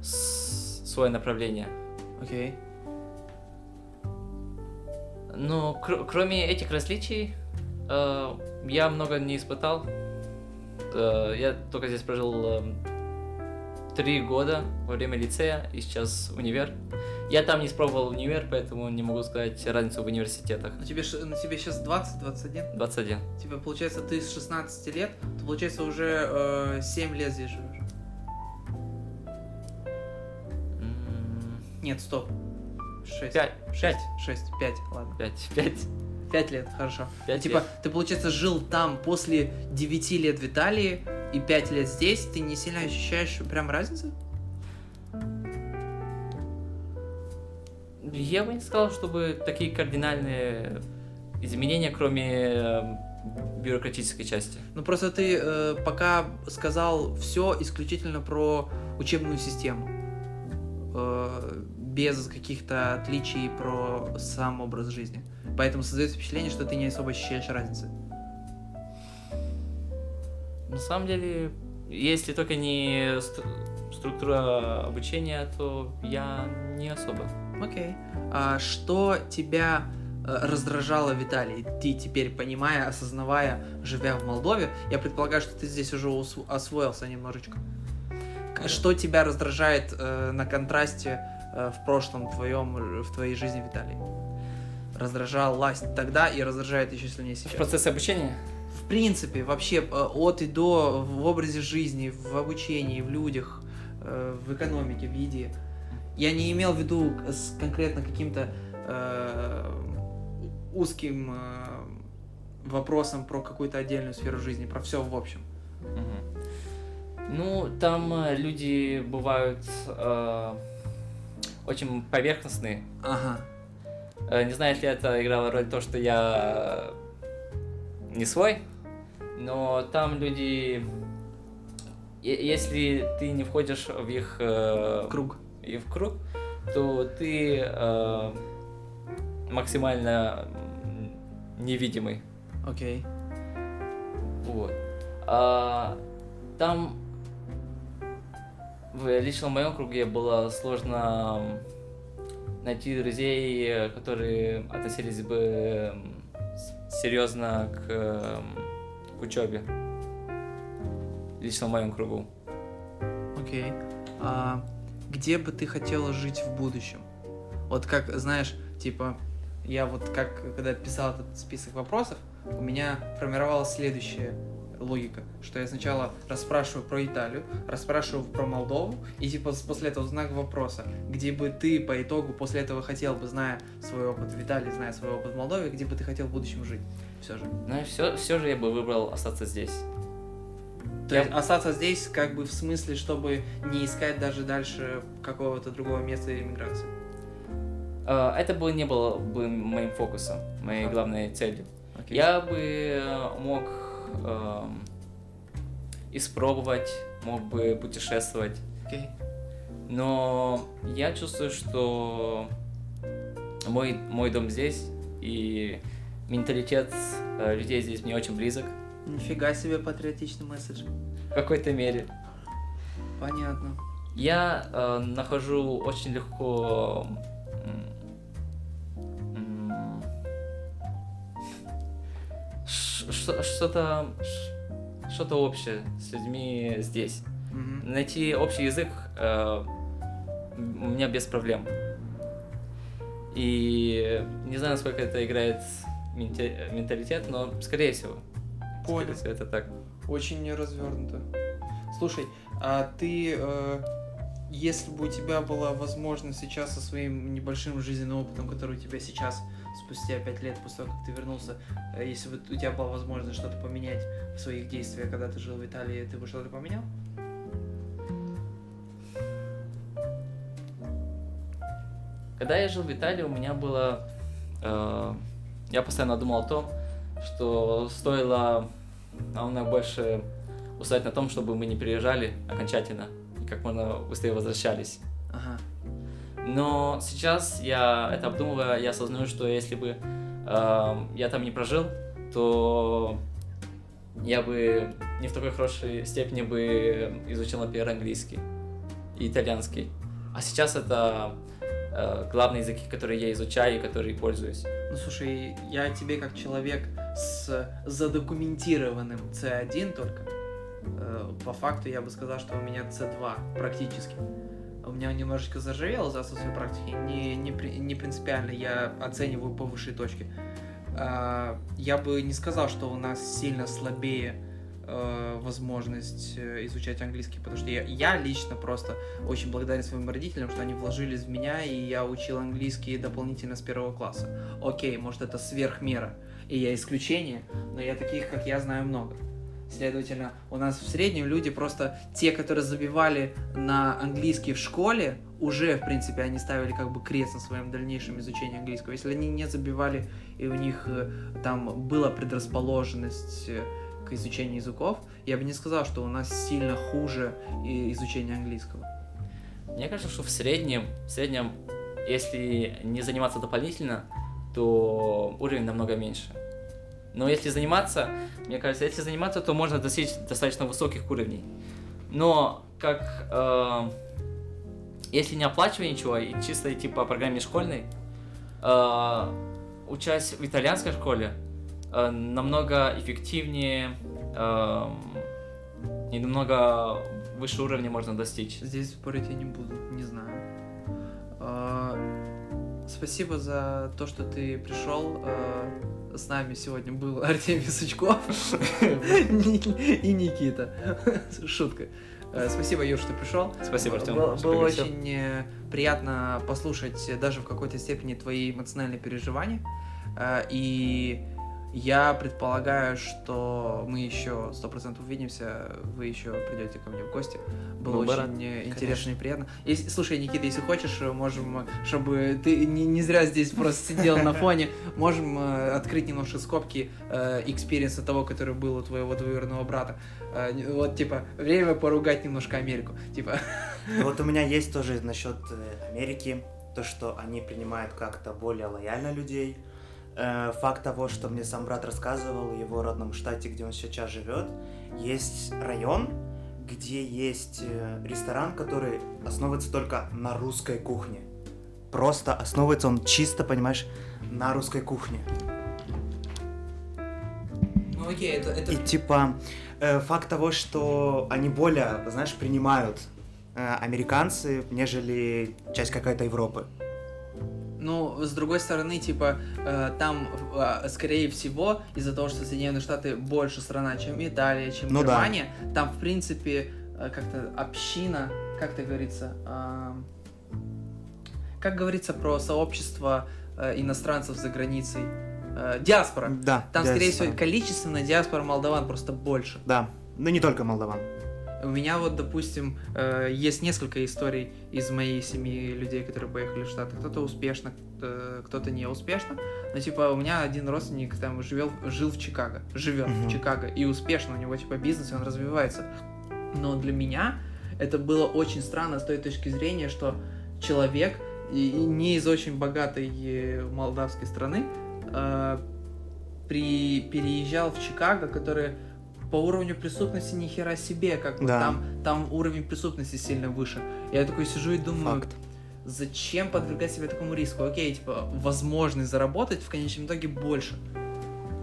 с- свое направление. Окей. Ну, кр- кроме этих различий, э, я много не испытал. Э, я только здесь прожил э, три года во время лицея и сейчас универ. Я там не испробовал универ, поэтому не могу сказать разницу в университетах. Ну тебе, ну, тебе сейчас 20-21? 21. Тебе, получается, ты с 16 лет, то, получается, уже э, 7 лет здесь живешь. М, Нет, стоп. 6. Пять. 6. 6. 5, ладно. Пять. Пять. 5 лет, хорошо. Пять типа, лет. ты, получается, жил там после 9 лет в Италии и 5 лет здесь, ты не сильно ощущаешь прям разницу? Я бы не сказал, чтобы такие кардинальные изменения, кроме э, бюрократической части. Ну просто ты э, пока сказал все исключительно про учебную систему. Э, без каких-то отличий про сам образ жизни. Поэтому создается впечатление, что ты не особо ощущаешь разницы. На самом деле, если только не стру- структура обучения, то я не особо. Окей. А что тебя э, раздражало в Италии? Ты теперь понимая, осознавая, живя в Молдове, я предполагаю, что ты здесь уже освоился немножечко. Что тебя раздражает э, на контрасте э, в прошлом твоем, в твоей жизни в Италии? Раздражалась тогда и раздражает еще сильнее В сейчас. процессе обучения? В принципе, вообще э, от и до в образе жизни, в обучении, в людях, э, в экономике, в еде. Я не имел в виду с конкретно каким-то э, узким э, вопросом про какую-то отдельную сферу жизни, про все в общем. Мгм. Ну, там э, люди бывают э, очень поверхностные. Ага. Э, Не знаю, если это играло роль то, что я не свой, но там люди, если ты не входишь в их э, Круг. и в круг, то ты э, максимально невидимый. Окей. Вот. А, там в лично в моем круге было сложно найти друзей, э, которые относились бы эм, серьезно к, эм, к учебе. Лично в моем кругу. Окей. А где бы ты хотела жить в будущем? Вот как, знаешь, типа, я вот как, когда писал этот список вопросов, у меня формировалась следующая логика, что я сначала расспрашиваю про Италию, расспрашиваю про Молдову, и типа после этого знак вопроса, где бы ты по итогу после этого хотел бы, зная свой опыт в Италии, зная свой опыт в Молдове, где бы ты хотел в будущем жить? Все же. Ну и все, все же я бы выбрал остаться здесь. То Я- есть остаться здесь как бы в смысле, чтобы не искать даже дальше какого-то другого места иммиграции. Э, Это бы не было бы моим фокусом, моей Ага. главной целью. Окей. Я бы э, мог эм, испробовать, мог бы путешествовать, Окей. но я чувствую, что мой, мой дом здесь, и менталитет э, людей здесь мне очень близок Нифига себе патриотичный месседж. в какой-то мере. Понятно. Я э, нахожу очень легко что-то что-то общее с людьми здесь. Мгм. Найти общий язык э, у меня без проблем. И не знаю, насколько это играет менталитет, но скорее всего. Понял. Скорее всего, это так. Очень неразвернуто. Слушай, а ты, э, если бы у тебя была возможность сейчас со своим небольшим жизненным опытом, который у тебя сейчас, спустя пять лет после того, как ты вернулся, э, если бы у тебя была возможность что-то поменять в своих действиях, когда ты жил в Италии, ты бы что-то поменял? Когда я жил в Италии, у меня было... э, я постоянно думал о том, что стоило намного больше устать на том, чтобы мы не переезжали окончательно и как можно быстрее возвращались. Ага. Но сейчас я это обдумывая, я осознаю, что если бы э, я там не прожил, то я бы не в такой хорошей степени бы изучил, например, английский и итальянский. А сейчас это э, главные языки, которые я изучаю и которые пользуюсь. Ну слушай, я тебе как человек с задокументированным C1 только, э, по факту я бы сказал, что у меня C2 практически. У меня немножечко заржавело за отсутствие практики, не, не, не принципиально, я оцениваю по высшей точке. А, Я бы не сказал, что у нас сильно слабее э, возможность э, изучать английский, потому что я, я лично просто очень благодарен своим родителям, что они вложились в меня, и я учил английский дополнительно с первого класса. Окей, может это сверхмера, и я исключение, но я таких, как я, знаю много. Следовательно, у нас в среднем люди просто те, которые забивали на английский в школе, уже, в принципе, они ставили как бы крест на своем дальнейшем изучении английского. Если они не забивали, и у них э, там была предрасположенность э, к изучению языков, я бы не сказал, что у нас сильно хуже изучение английского. Мне кажется, что в среднем, в среднем, если не заниматься дополнительно, то уровень намного меньше. Но если заниматься, мне кажется, если заниматься, то можно достичь достаточно высоких уровней. Но как э, если не оплачивая ничего и чисто идти по программе школьной, э, учась в итальянской школе, э, намного эффективнее эм, и намного выше уровня можно достичь. Здесь спорить я не буду, не знаю. А, Спасибо за то, что ты пришел. А, С нами сегодня был Артемий Сучков и Никита. Шутка. А, Спасибо, Юр, что пришел. Спасибо, Артем. Было, было очень э, приятно послушать э, даже в какой-то степени твои эмоциональные переживания. Э, И я предполагаю, что мы еще сто процентов увидимся, вы еще придете ко мне в гости. Было Был бы очень э, интересно и приятно. Если- слушай, Никита, если хочешь, э, можем, э, чтобы ты не, не зря здесь просто сидел на фоне, можем открыть немножко скобки experience а того, который был у твоего двоюродного брата. Вот, типа, время поругать немножко Америку. Типа, вот у меня есть тоже насчет Америки, то, что они принимают как-то более лояльно людей. Э, Факт того, что мне сам брат рассказывал в его родном штате, где он сейчас живет, есть район, где есть э, ресторан, который основывается только на русской кухне. просто основывается он чисто, понимаешь, на русской кухне. Ну окей, это, это... И типа э, факт того, что они более, знаешь, принимают э, американцы, нежели часть какая-то Европы. Ну, с другой стороны, типа, э, там, э, скорее всего, из-за того, что Соединенные Штаты больше страна, чем Италия, чем Ну да. Германия, там, в принципе, э, как-то община, как это говорится, а, как говорится про сообщество э, иностранцев за границей, Э, диаспора. Да. Там, скорее диаспора. всего, количественно диаспора молдаван просто больше. Да. Ну не только молдаван. У меня вот, допустим, э, есть несколько историй из моей семьи людей, которые поехали в Штаты. Кто-то успешно, э, кто-то не успешно. Но, типа, у меня один родственник там живел, жил в Чикаго, живет Мгм. в Чикаго, и успешно, у него, типа, бизнес, и он развивается. Но для меня это было очень странно с той точки зрения, что человек не из очень богатой э, молдавской страны э, при, переезжал в Чикаго, которое по уровню преступности ни хера себе, как бы Да. там, там уровень преступности сильно выше. Я такой сижу и думаю, Факт. зачем подвергать себя такому риску? Окей, типа, возможность заработать в конечном итоге больше.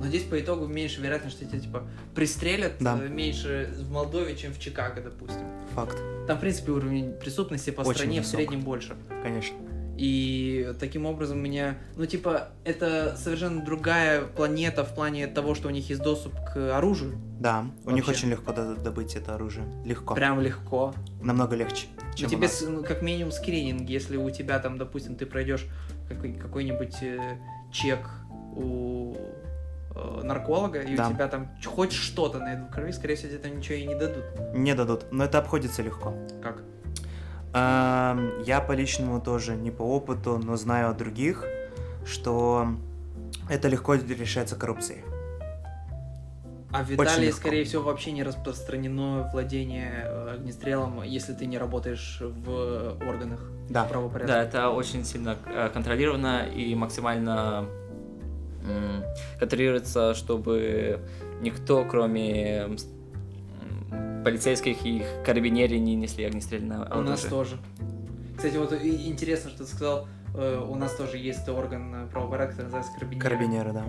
Но здесь по итогу меньше вероятность, что тебя, типа, пристрелят Да. э, меньше в Молдове, чем в Чикаго, допустим. Факт. Там, в принципе, уровень преступности по Очень стране в среднем больше. Конечно. И таким образом меня... Ну, типа, это совершенно другая планета в плане того, что у них есть доступ к оружию. Да. У них Вообще. очень легко до- добыть это оружие. Легко. Прям легко. Намного легче, Ну, чем у тебе, нас. ну, как минимум, скрининг, если у тебя там, допустим, ты пройдешь какой- какой-нибудь э, чек у э, нарколога, и Да. у тебя там хоть что-то найдут в крови, скорее всего, тебе там ничего и не дадут. Не дадут, но это обходится легко. Как? Эм, Я по личному тоже, не по опыту, но знаю от других, что это легко решается коррупцией. А в Очень Италии, легко. скорее всего, вообще не распространено владение огнестрелом, если ты не работаешь в органах Да. правопорядка. Да, это очень сильно э, контролировано и максимально контролируется, чтобы никто, кроме полицейских и их карабинери, не несли огнестрельное У нас тоже. Кстати, вот интересно, что ты сказал, э, у нас тоже есть орган э, правопорядка, который называется карабинеры. Карабинеры, да.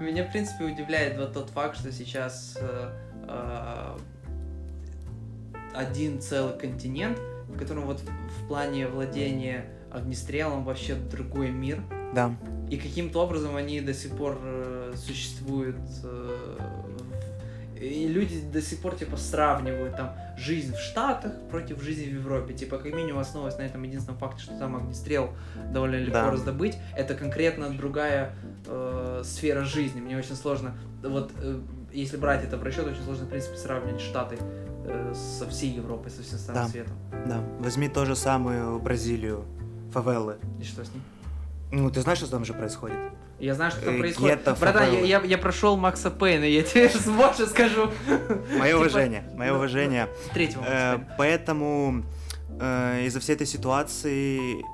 Меня, в принципе, удивляет вот тот факт, что сейчас э, один целый континент, в котором вот в, плане владения огнестрелом вообще другой мир, Да. и каким-то образом они до сих пор существуют. И люди до сих пор типа сравнивают там жизнь в Штатах против жизни в Европе. Типа, как минимум, основываясь на этом единственном факте, что там огнестрел довольно легко Да. раздобыть. Это конкретно другая э, сфера жизни. Мне очень сложно. Вот э, если брать это в расчет, очень сложно, в принципе, сравнивать Штаты э, со всей Европой, со всем старым Да. светом. Да. Возьми то же самое Бразилию, фавелы. И что с ним? Ну, ты знаешь, что там же происходит? Я знаю, что там Э, происходит. гетто, Братан, я, я, я прошел Макса Пейна, я тебе больше скажу. Мое Типа, уважение, мое уважение. Третьего Э. Поэтому э, из-за всей этой ситуации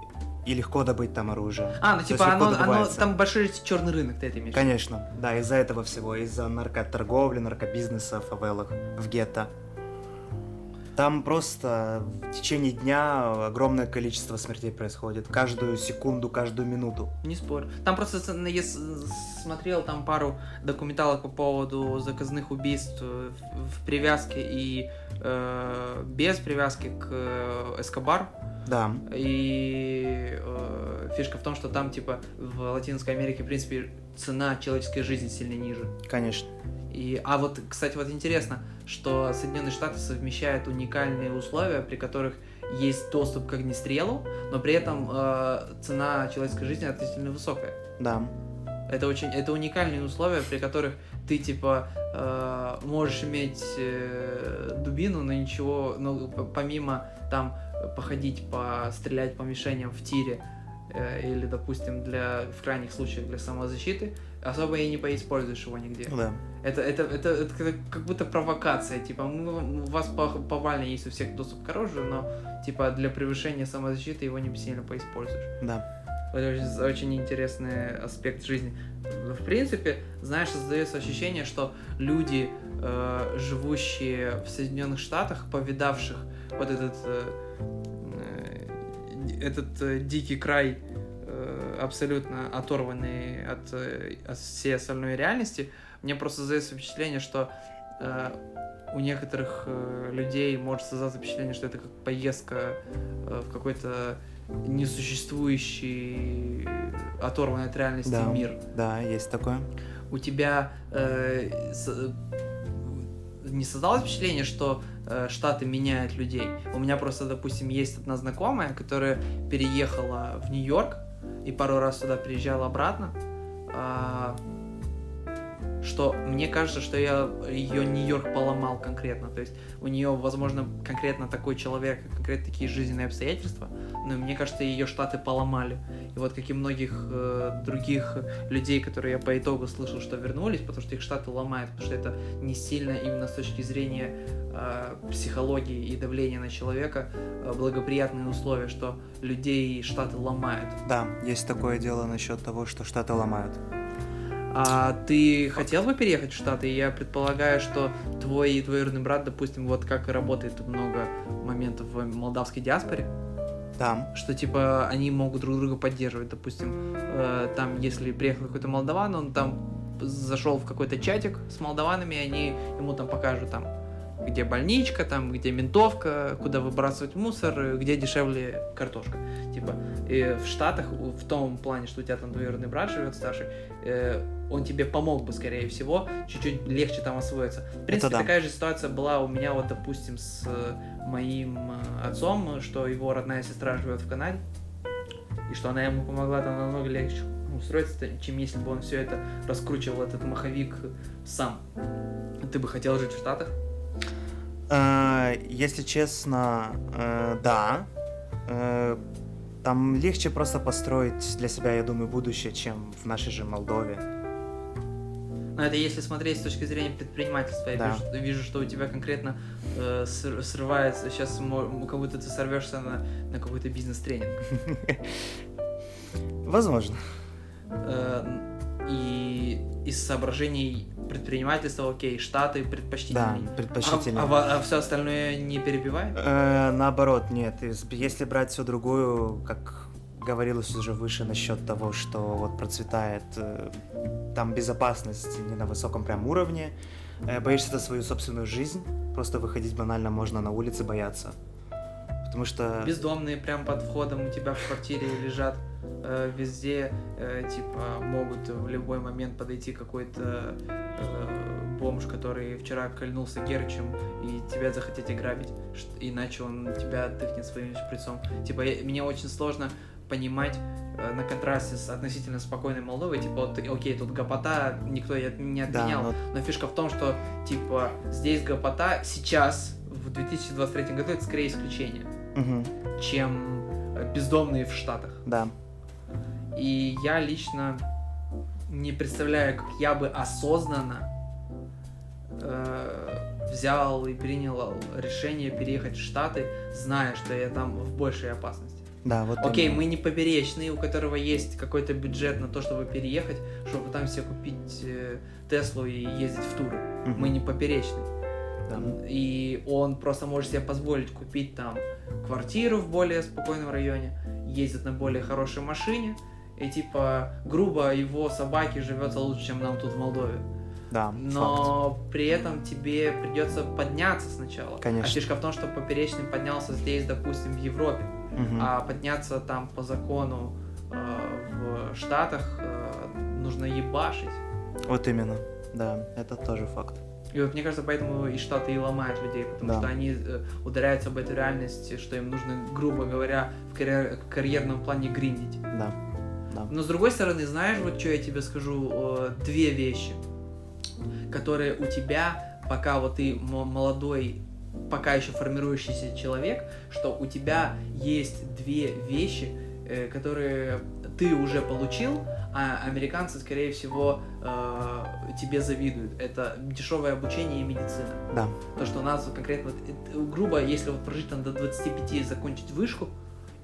и легко добыть там оружие. А, ну типа оно, оно там большой черный рынок, ты это имеешь? Конечно, да, из-за этого всего, из-за наркоторговли, наркобизнеса в фавелах, в гетто. Там просто в течение дня огромное количество смертей происходит. Каждую секунду, каждую минуту. Не спорю. Там просто я смотрел там пару документалок по поводу заказных убийств э, в, в привязке и э, без привязки к э, Эскобару. Да, И э, фишка в том, что там, типа, в Латинской Америке, в принципе, цена человеческой жизни сильно ниже. конечно. И, а вот, кстати, вот интересно, что Соединенные Штаты совмещают уникальные условия, при которых есть доступ к огнестрелу, но при этом э, цена человеческой жизни относительно высокая. Да, Это очень, это уникальные условия, при которых ты типа э, можешь иметь э, дубину, но ничего, ну помимо там походить, пострелять по мишеням в тире или, допустим, для в крайних случаях для самозащиты, особо и не поиспользуешь его нигде. ну да. Это, это, это, это как- будто провокация, типа, мы, у вас повально есть у всех доступ к оружию, но, типа, для превышения самозащиты его не сильно поиспользуешь. Да, Это очень, очень интересный аспект жизни. В принципе, знаешь, создается ощущение, что люди, э, живущие в Соединенных Штатах, повидавших вот этот э, э, этот э, дикий край, э, абсолютно оторванный от, э, от всей остальной реальности, мне просто создается впечатление, что у некоторых людей может создаться впечатление, что это как поездка в какой-то несуществующий оторванный от реальности Да. мир. Да, есть такое. У тебя э, с- не создалось впечатление, что э, Штаты меняют людей? У меня просто, допустим, есть одна знакомая, которая переехала в Нью-Йорк и пару раз сюда приезжала обратно. а, что мне кажется, что я ее Нью-Йорк поломал конкретно. То есть у нее, возможно, конкретно такой человек, конкретно такие жизненные обстоятельства, но мне кажется, ее штаты поломали. И вот как и многих э, других людей, которые я по итогу слышал, что вернулись, потому что их штаты ломают, потому что это не сильно именно с точки зрения э, психологии и давления на человека э, благоприятные условия, что людей штаты ломают. Да, есть такое дело насчет того, что Штаты ломают. А ты хотел бы переехать в Штаты? Я предполагаю, что твой двоюродный брат, допустим, вот как и работает много моментов в молдавской диаспоре, Да, что типа они могут друг друга поддерживать. Допустим, э, там, если приехал какой-то молдаван, он там зашел в какой-то чатик с молдаванами, и они ему там покажут там, где больничка, там, где ментовка, куда выбрасывать мусор, где дешевле картошка. Типа, и в Штатах, в том плане, что у тебя там двоюродный брат живет старший, э, он тебе помог бы, скорее всего, чуть-чуть легче там освоиться. В принципе, да. такая же ситуация была у меня, вот, допустим, с э, моим э, отцом, что его родная сестра живет в Канаде, и что она ему помогла там намного легче устроиться, чем если бы он все это раскручивал, этот маховик сам. Ты бы хотел жить в Штатах? Э, если честно, э, да. Там легче просто построить для себя, я думаю, будущее, чем в нашей же Молдове. Но это если смотреть с точки зрения предпринимательства. Я Да. вижу, вижу, что у тебя конкретно э, ср- срывается, сейчас как будто ты сорвешься на, на какой-то бизнес-тренинг. Возможно. Э, и из соображений предпринимательства, окей, Штаты Да, предпочтительнее. предпочтительно. А, все остальное не перебивает? Э, наоборот, нет. Если брать всю другую, как говорилось уже выше насчет того, что вот процветает э, там безопасность не на высоком прям уровне, э, боишься за свою собственную жизнь, просто выходить банально можно на улице бояться. Потому что... Бездомные прям под входом у тебя в квартире лежат э, везде, э, типа могут в любой момент подойти какой-то э, бомж, который вчера кольнулся Герчем и тебя захотеть ограбить, иначе он тебя тыкнет своим шприцом. Типа я- мне очень сложно понимать э, на контрасте с относительно спокойной Молдовой, типа вот, окей, тут гопота, никто не Да, отменял, но но фишка в том, что типа здесь гопота сейчас в 2023 году это скорее исключение Мгм, чем э, бездомные в Штатах. да. И я лично не представляю, как я бы осознанно э, взял и принял решение переехать в Штаты, зная, что я там в большей опасности. Да, вот Окей, именно. мы не поперечный, у которого есть какой-то бюджет на то, чтобы переехать, чтобы там себе купить э, Теслу и ездить в туры. Мгм, Мы не поперечный. да. И он просто может себе позволить купить там квартиру в более спокойном районе, ездит на более хорошей машине, и типа грубо его собаке живется лучше, чем нам тут в Молдове. Да, факт. Но при этом тебе придется подняться сначала. Конечно. А фишка в том, что поперечный поднялся здесь, допустим, в Европе, Мгм. а подняться там по закону э, в Штатах э, нужно ебашить. Вот именно. Да, это тоже факт. И вот мне кажется, поэтому и Штаты и ломают людей, потому Да. что они э, ударяются об эту реальность, что им нужно, грубо говоря, в карьер- карьерном плане гриндить. Да. Да. Но с другой стороны, знаешь, вот что я тебе скажу, э, две вещи, которые у тебя, пока вот ты мо- молодой, пока еще формирующийся человек, что у тебя есть две вещи, э, которые ты уже получил, а американцы, скорее всего, э, тебе завидуют. Это дешевое обучение и медицина. Да. То, что у нас конкретно, вот, грубо, если вот прожить там до 25 и закончить вышку,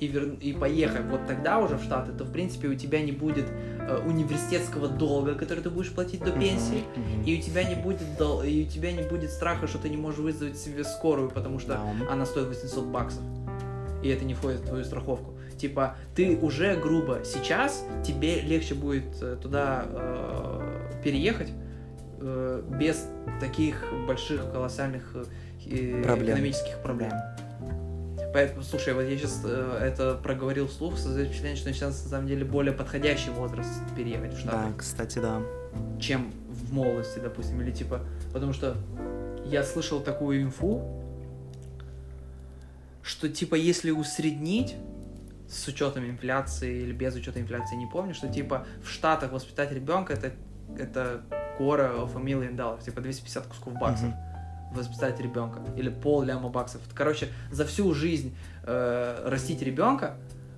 и, вер... и поехать вот тогда уже в Штаты, то, в принципе, у тебя не будет э, университетского долга, который ты будешь платить до пенсии, мгм. и у тебя не будет дол- и у тебя не будет страха, что ты не можешь вызвать себе скорую, потому что Да. она стоит 800 баксов, и это не входит в твою страховку. типа ты уже грубо сейчас тебе легче будет э, туда э, переехать э, без таких больших колоссальных э, Проблем. экономических проблем. Поэтому, слушай, вот я сейчас это проговорил вслух, создает впечатление, что сейчас на самом деле более подходящий возраст переехать в Штаты, Да, кстати, да. чем в молодости, допустим, или типа, потому что я слышал такую инфу, что типа если усреднить с учетом инфляции или без учета инфляции, не помню, что типа в Штатах воспитать ребенка это это кора of a million dollars, типа 250 кусков баксов. Мгм. Воспитать ребенка или пол ляма баксов. Короче, за всю жизнь э, растить ребенка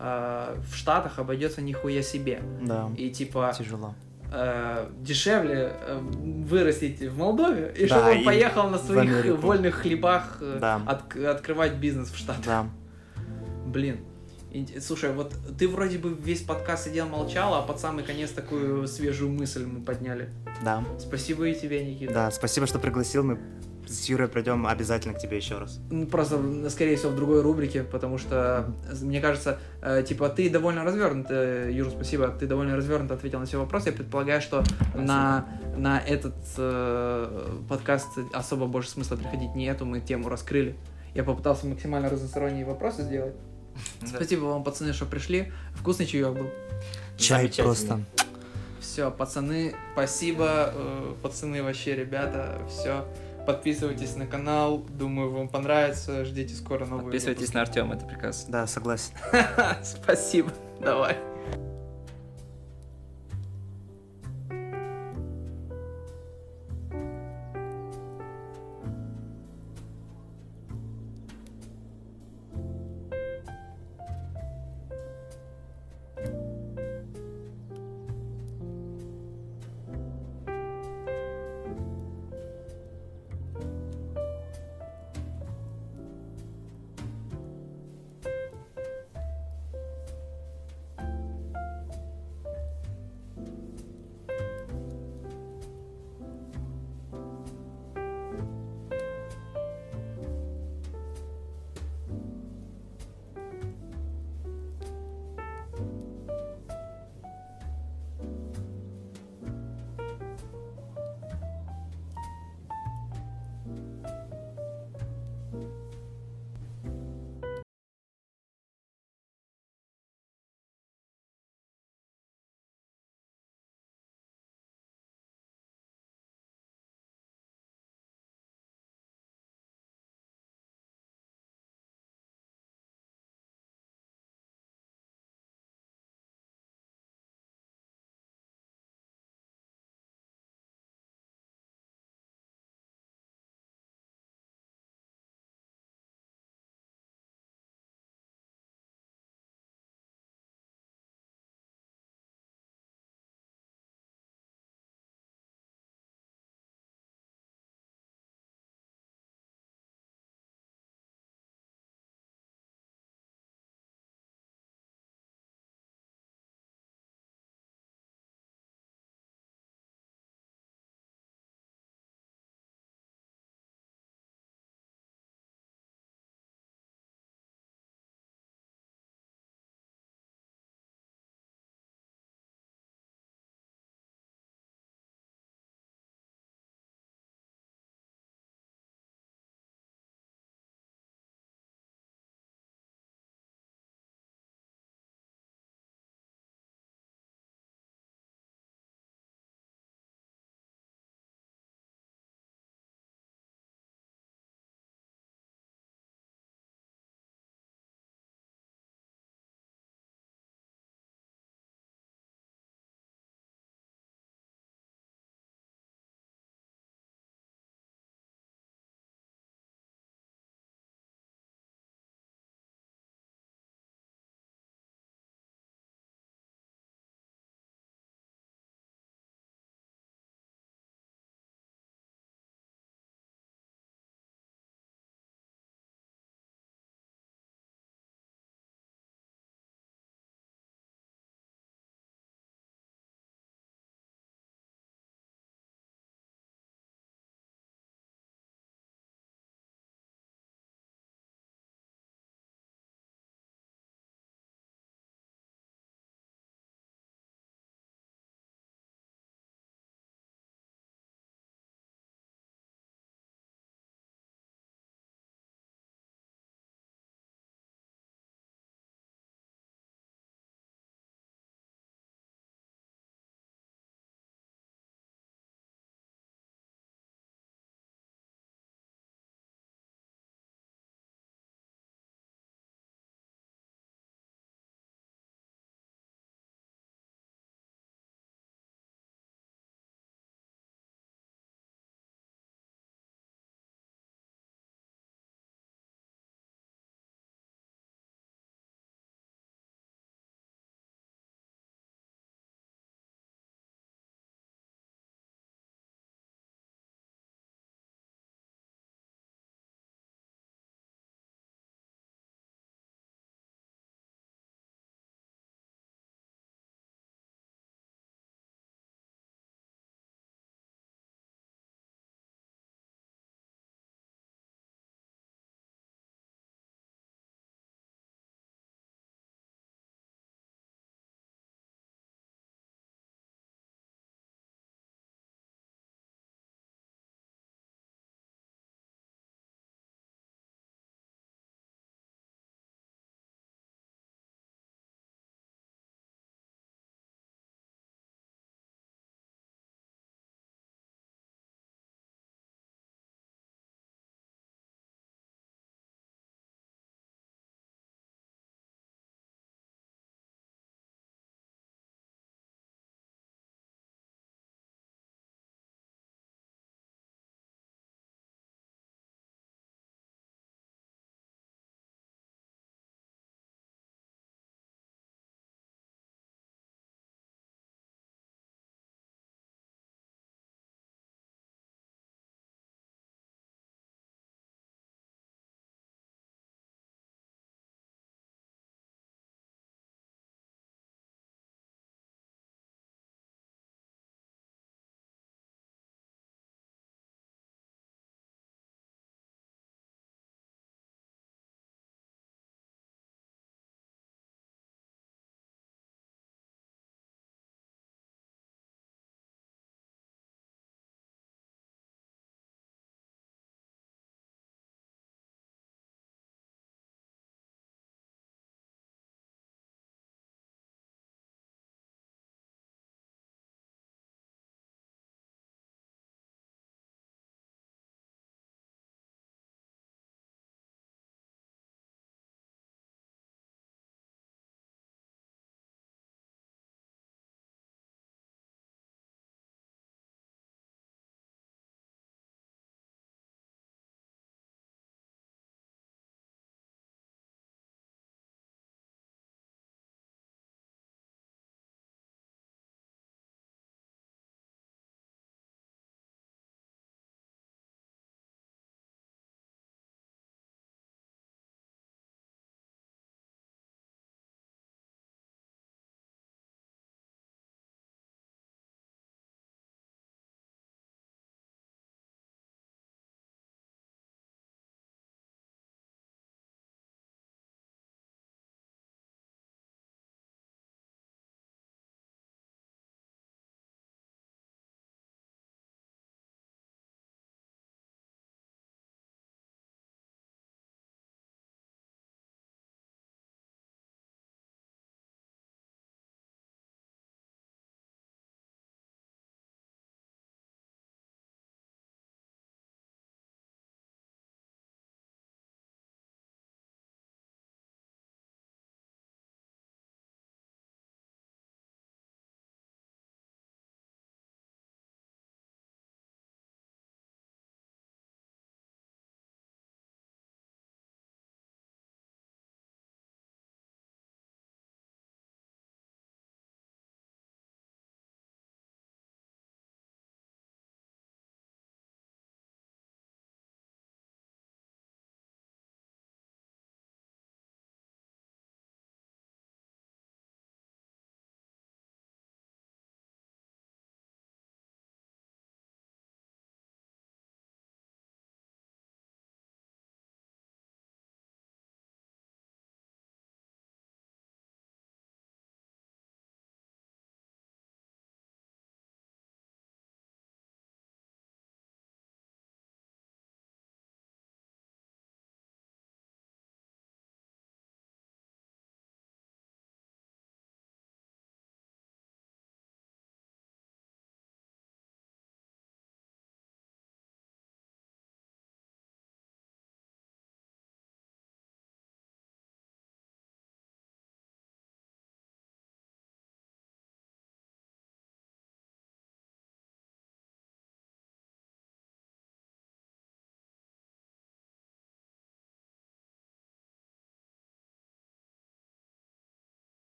э, в Штатах обойдется нихуя себе. Да, И типа тяжело. э, дешевле э, вырастить в Молдове, и Да, чтобы он поехал на своих вольных хлебах э, Да. от- открывать бизнес в Штатах. Да. Блин. Ин- Слушай, вот ты вроде бы весь подкаст сидел молчал, а под самый конец такую свежую мысль мы подняли. Да. Спасибо и тебе, Никита. Да, спасибо, что пригласил. Мы с Юрой придем обязательно к тебе еще раз. Ну, Просто, скорее всего, в другой рубрике, потому что, э, мне кажется, э, типа, ты довольно развернут, э, Юра, спасибо, ты довольно развернут ответил на все вопросы. Я предполагаю, что на, на этот э, подкаст особо больше смысла приходить нету, мы тему раскрыли. Я попытался максимально разносторонние вопросы сделать. Спасибо вам, пацаны, что пришли. Вкусный чаек был. Чай просто. Все, пацаны, спасибо. Пацаны вообще, ребята, все. Подписывайтесь на канал. Думаю, вам понравится. Ждите скоро новые Подписывайтесь на Артема, это приказ. Да, согласен. выпуски. Спасибо. Давай.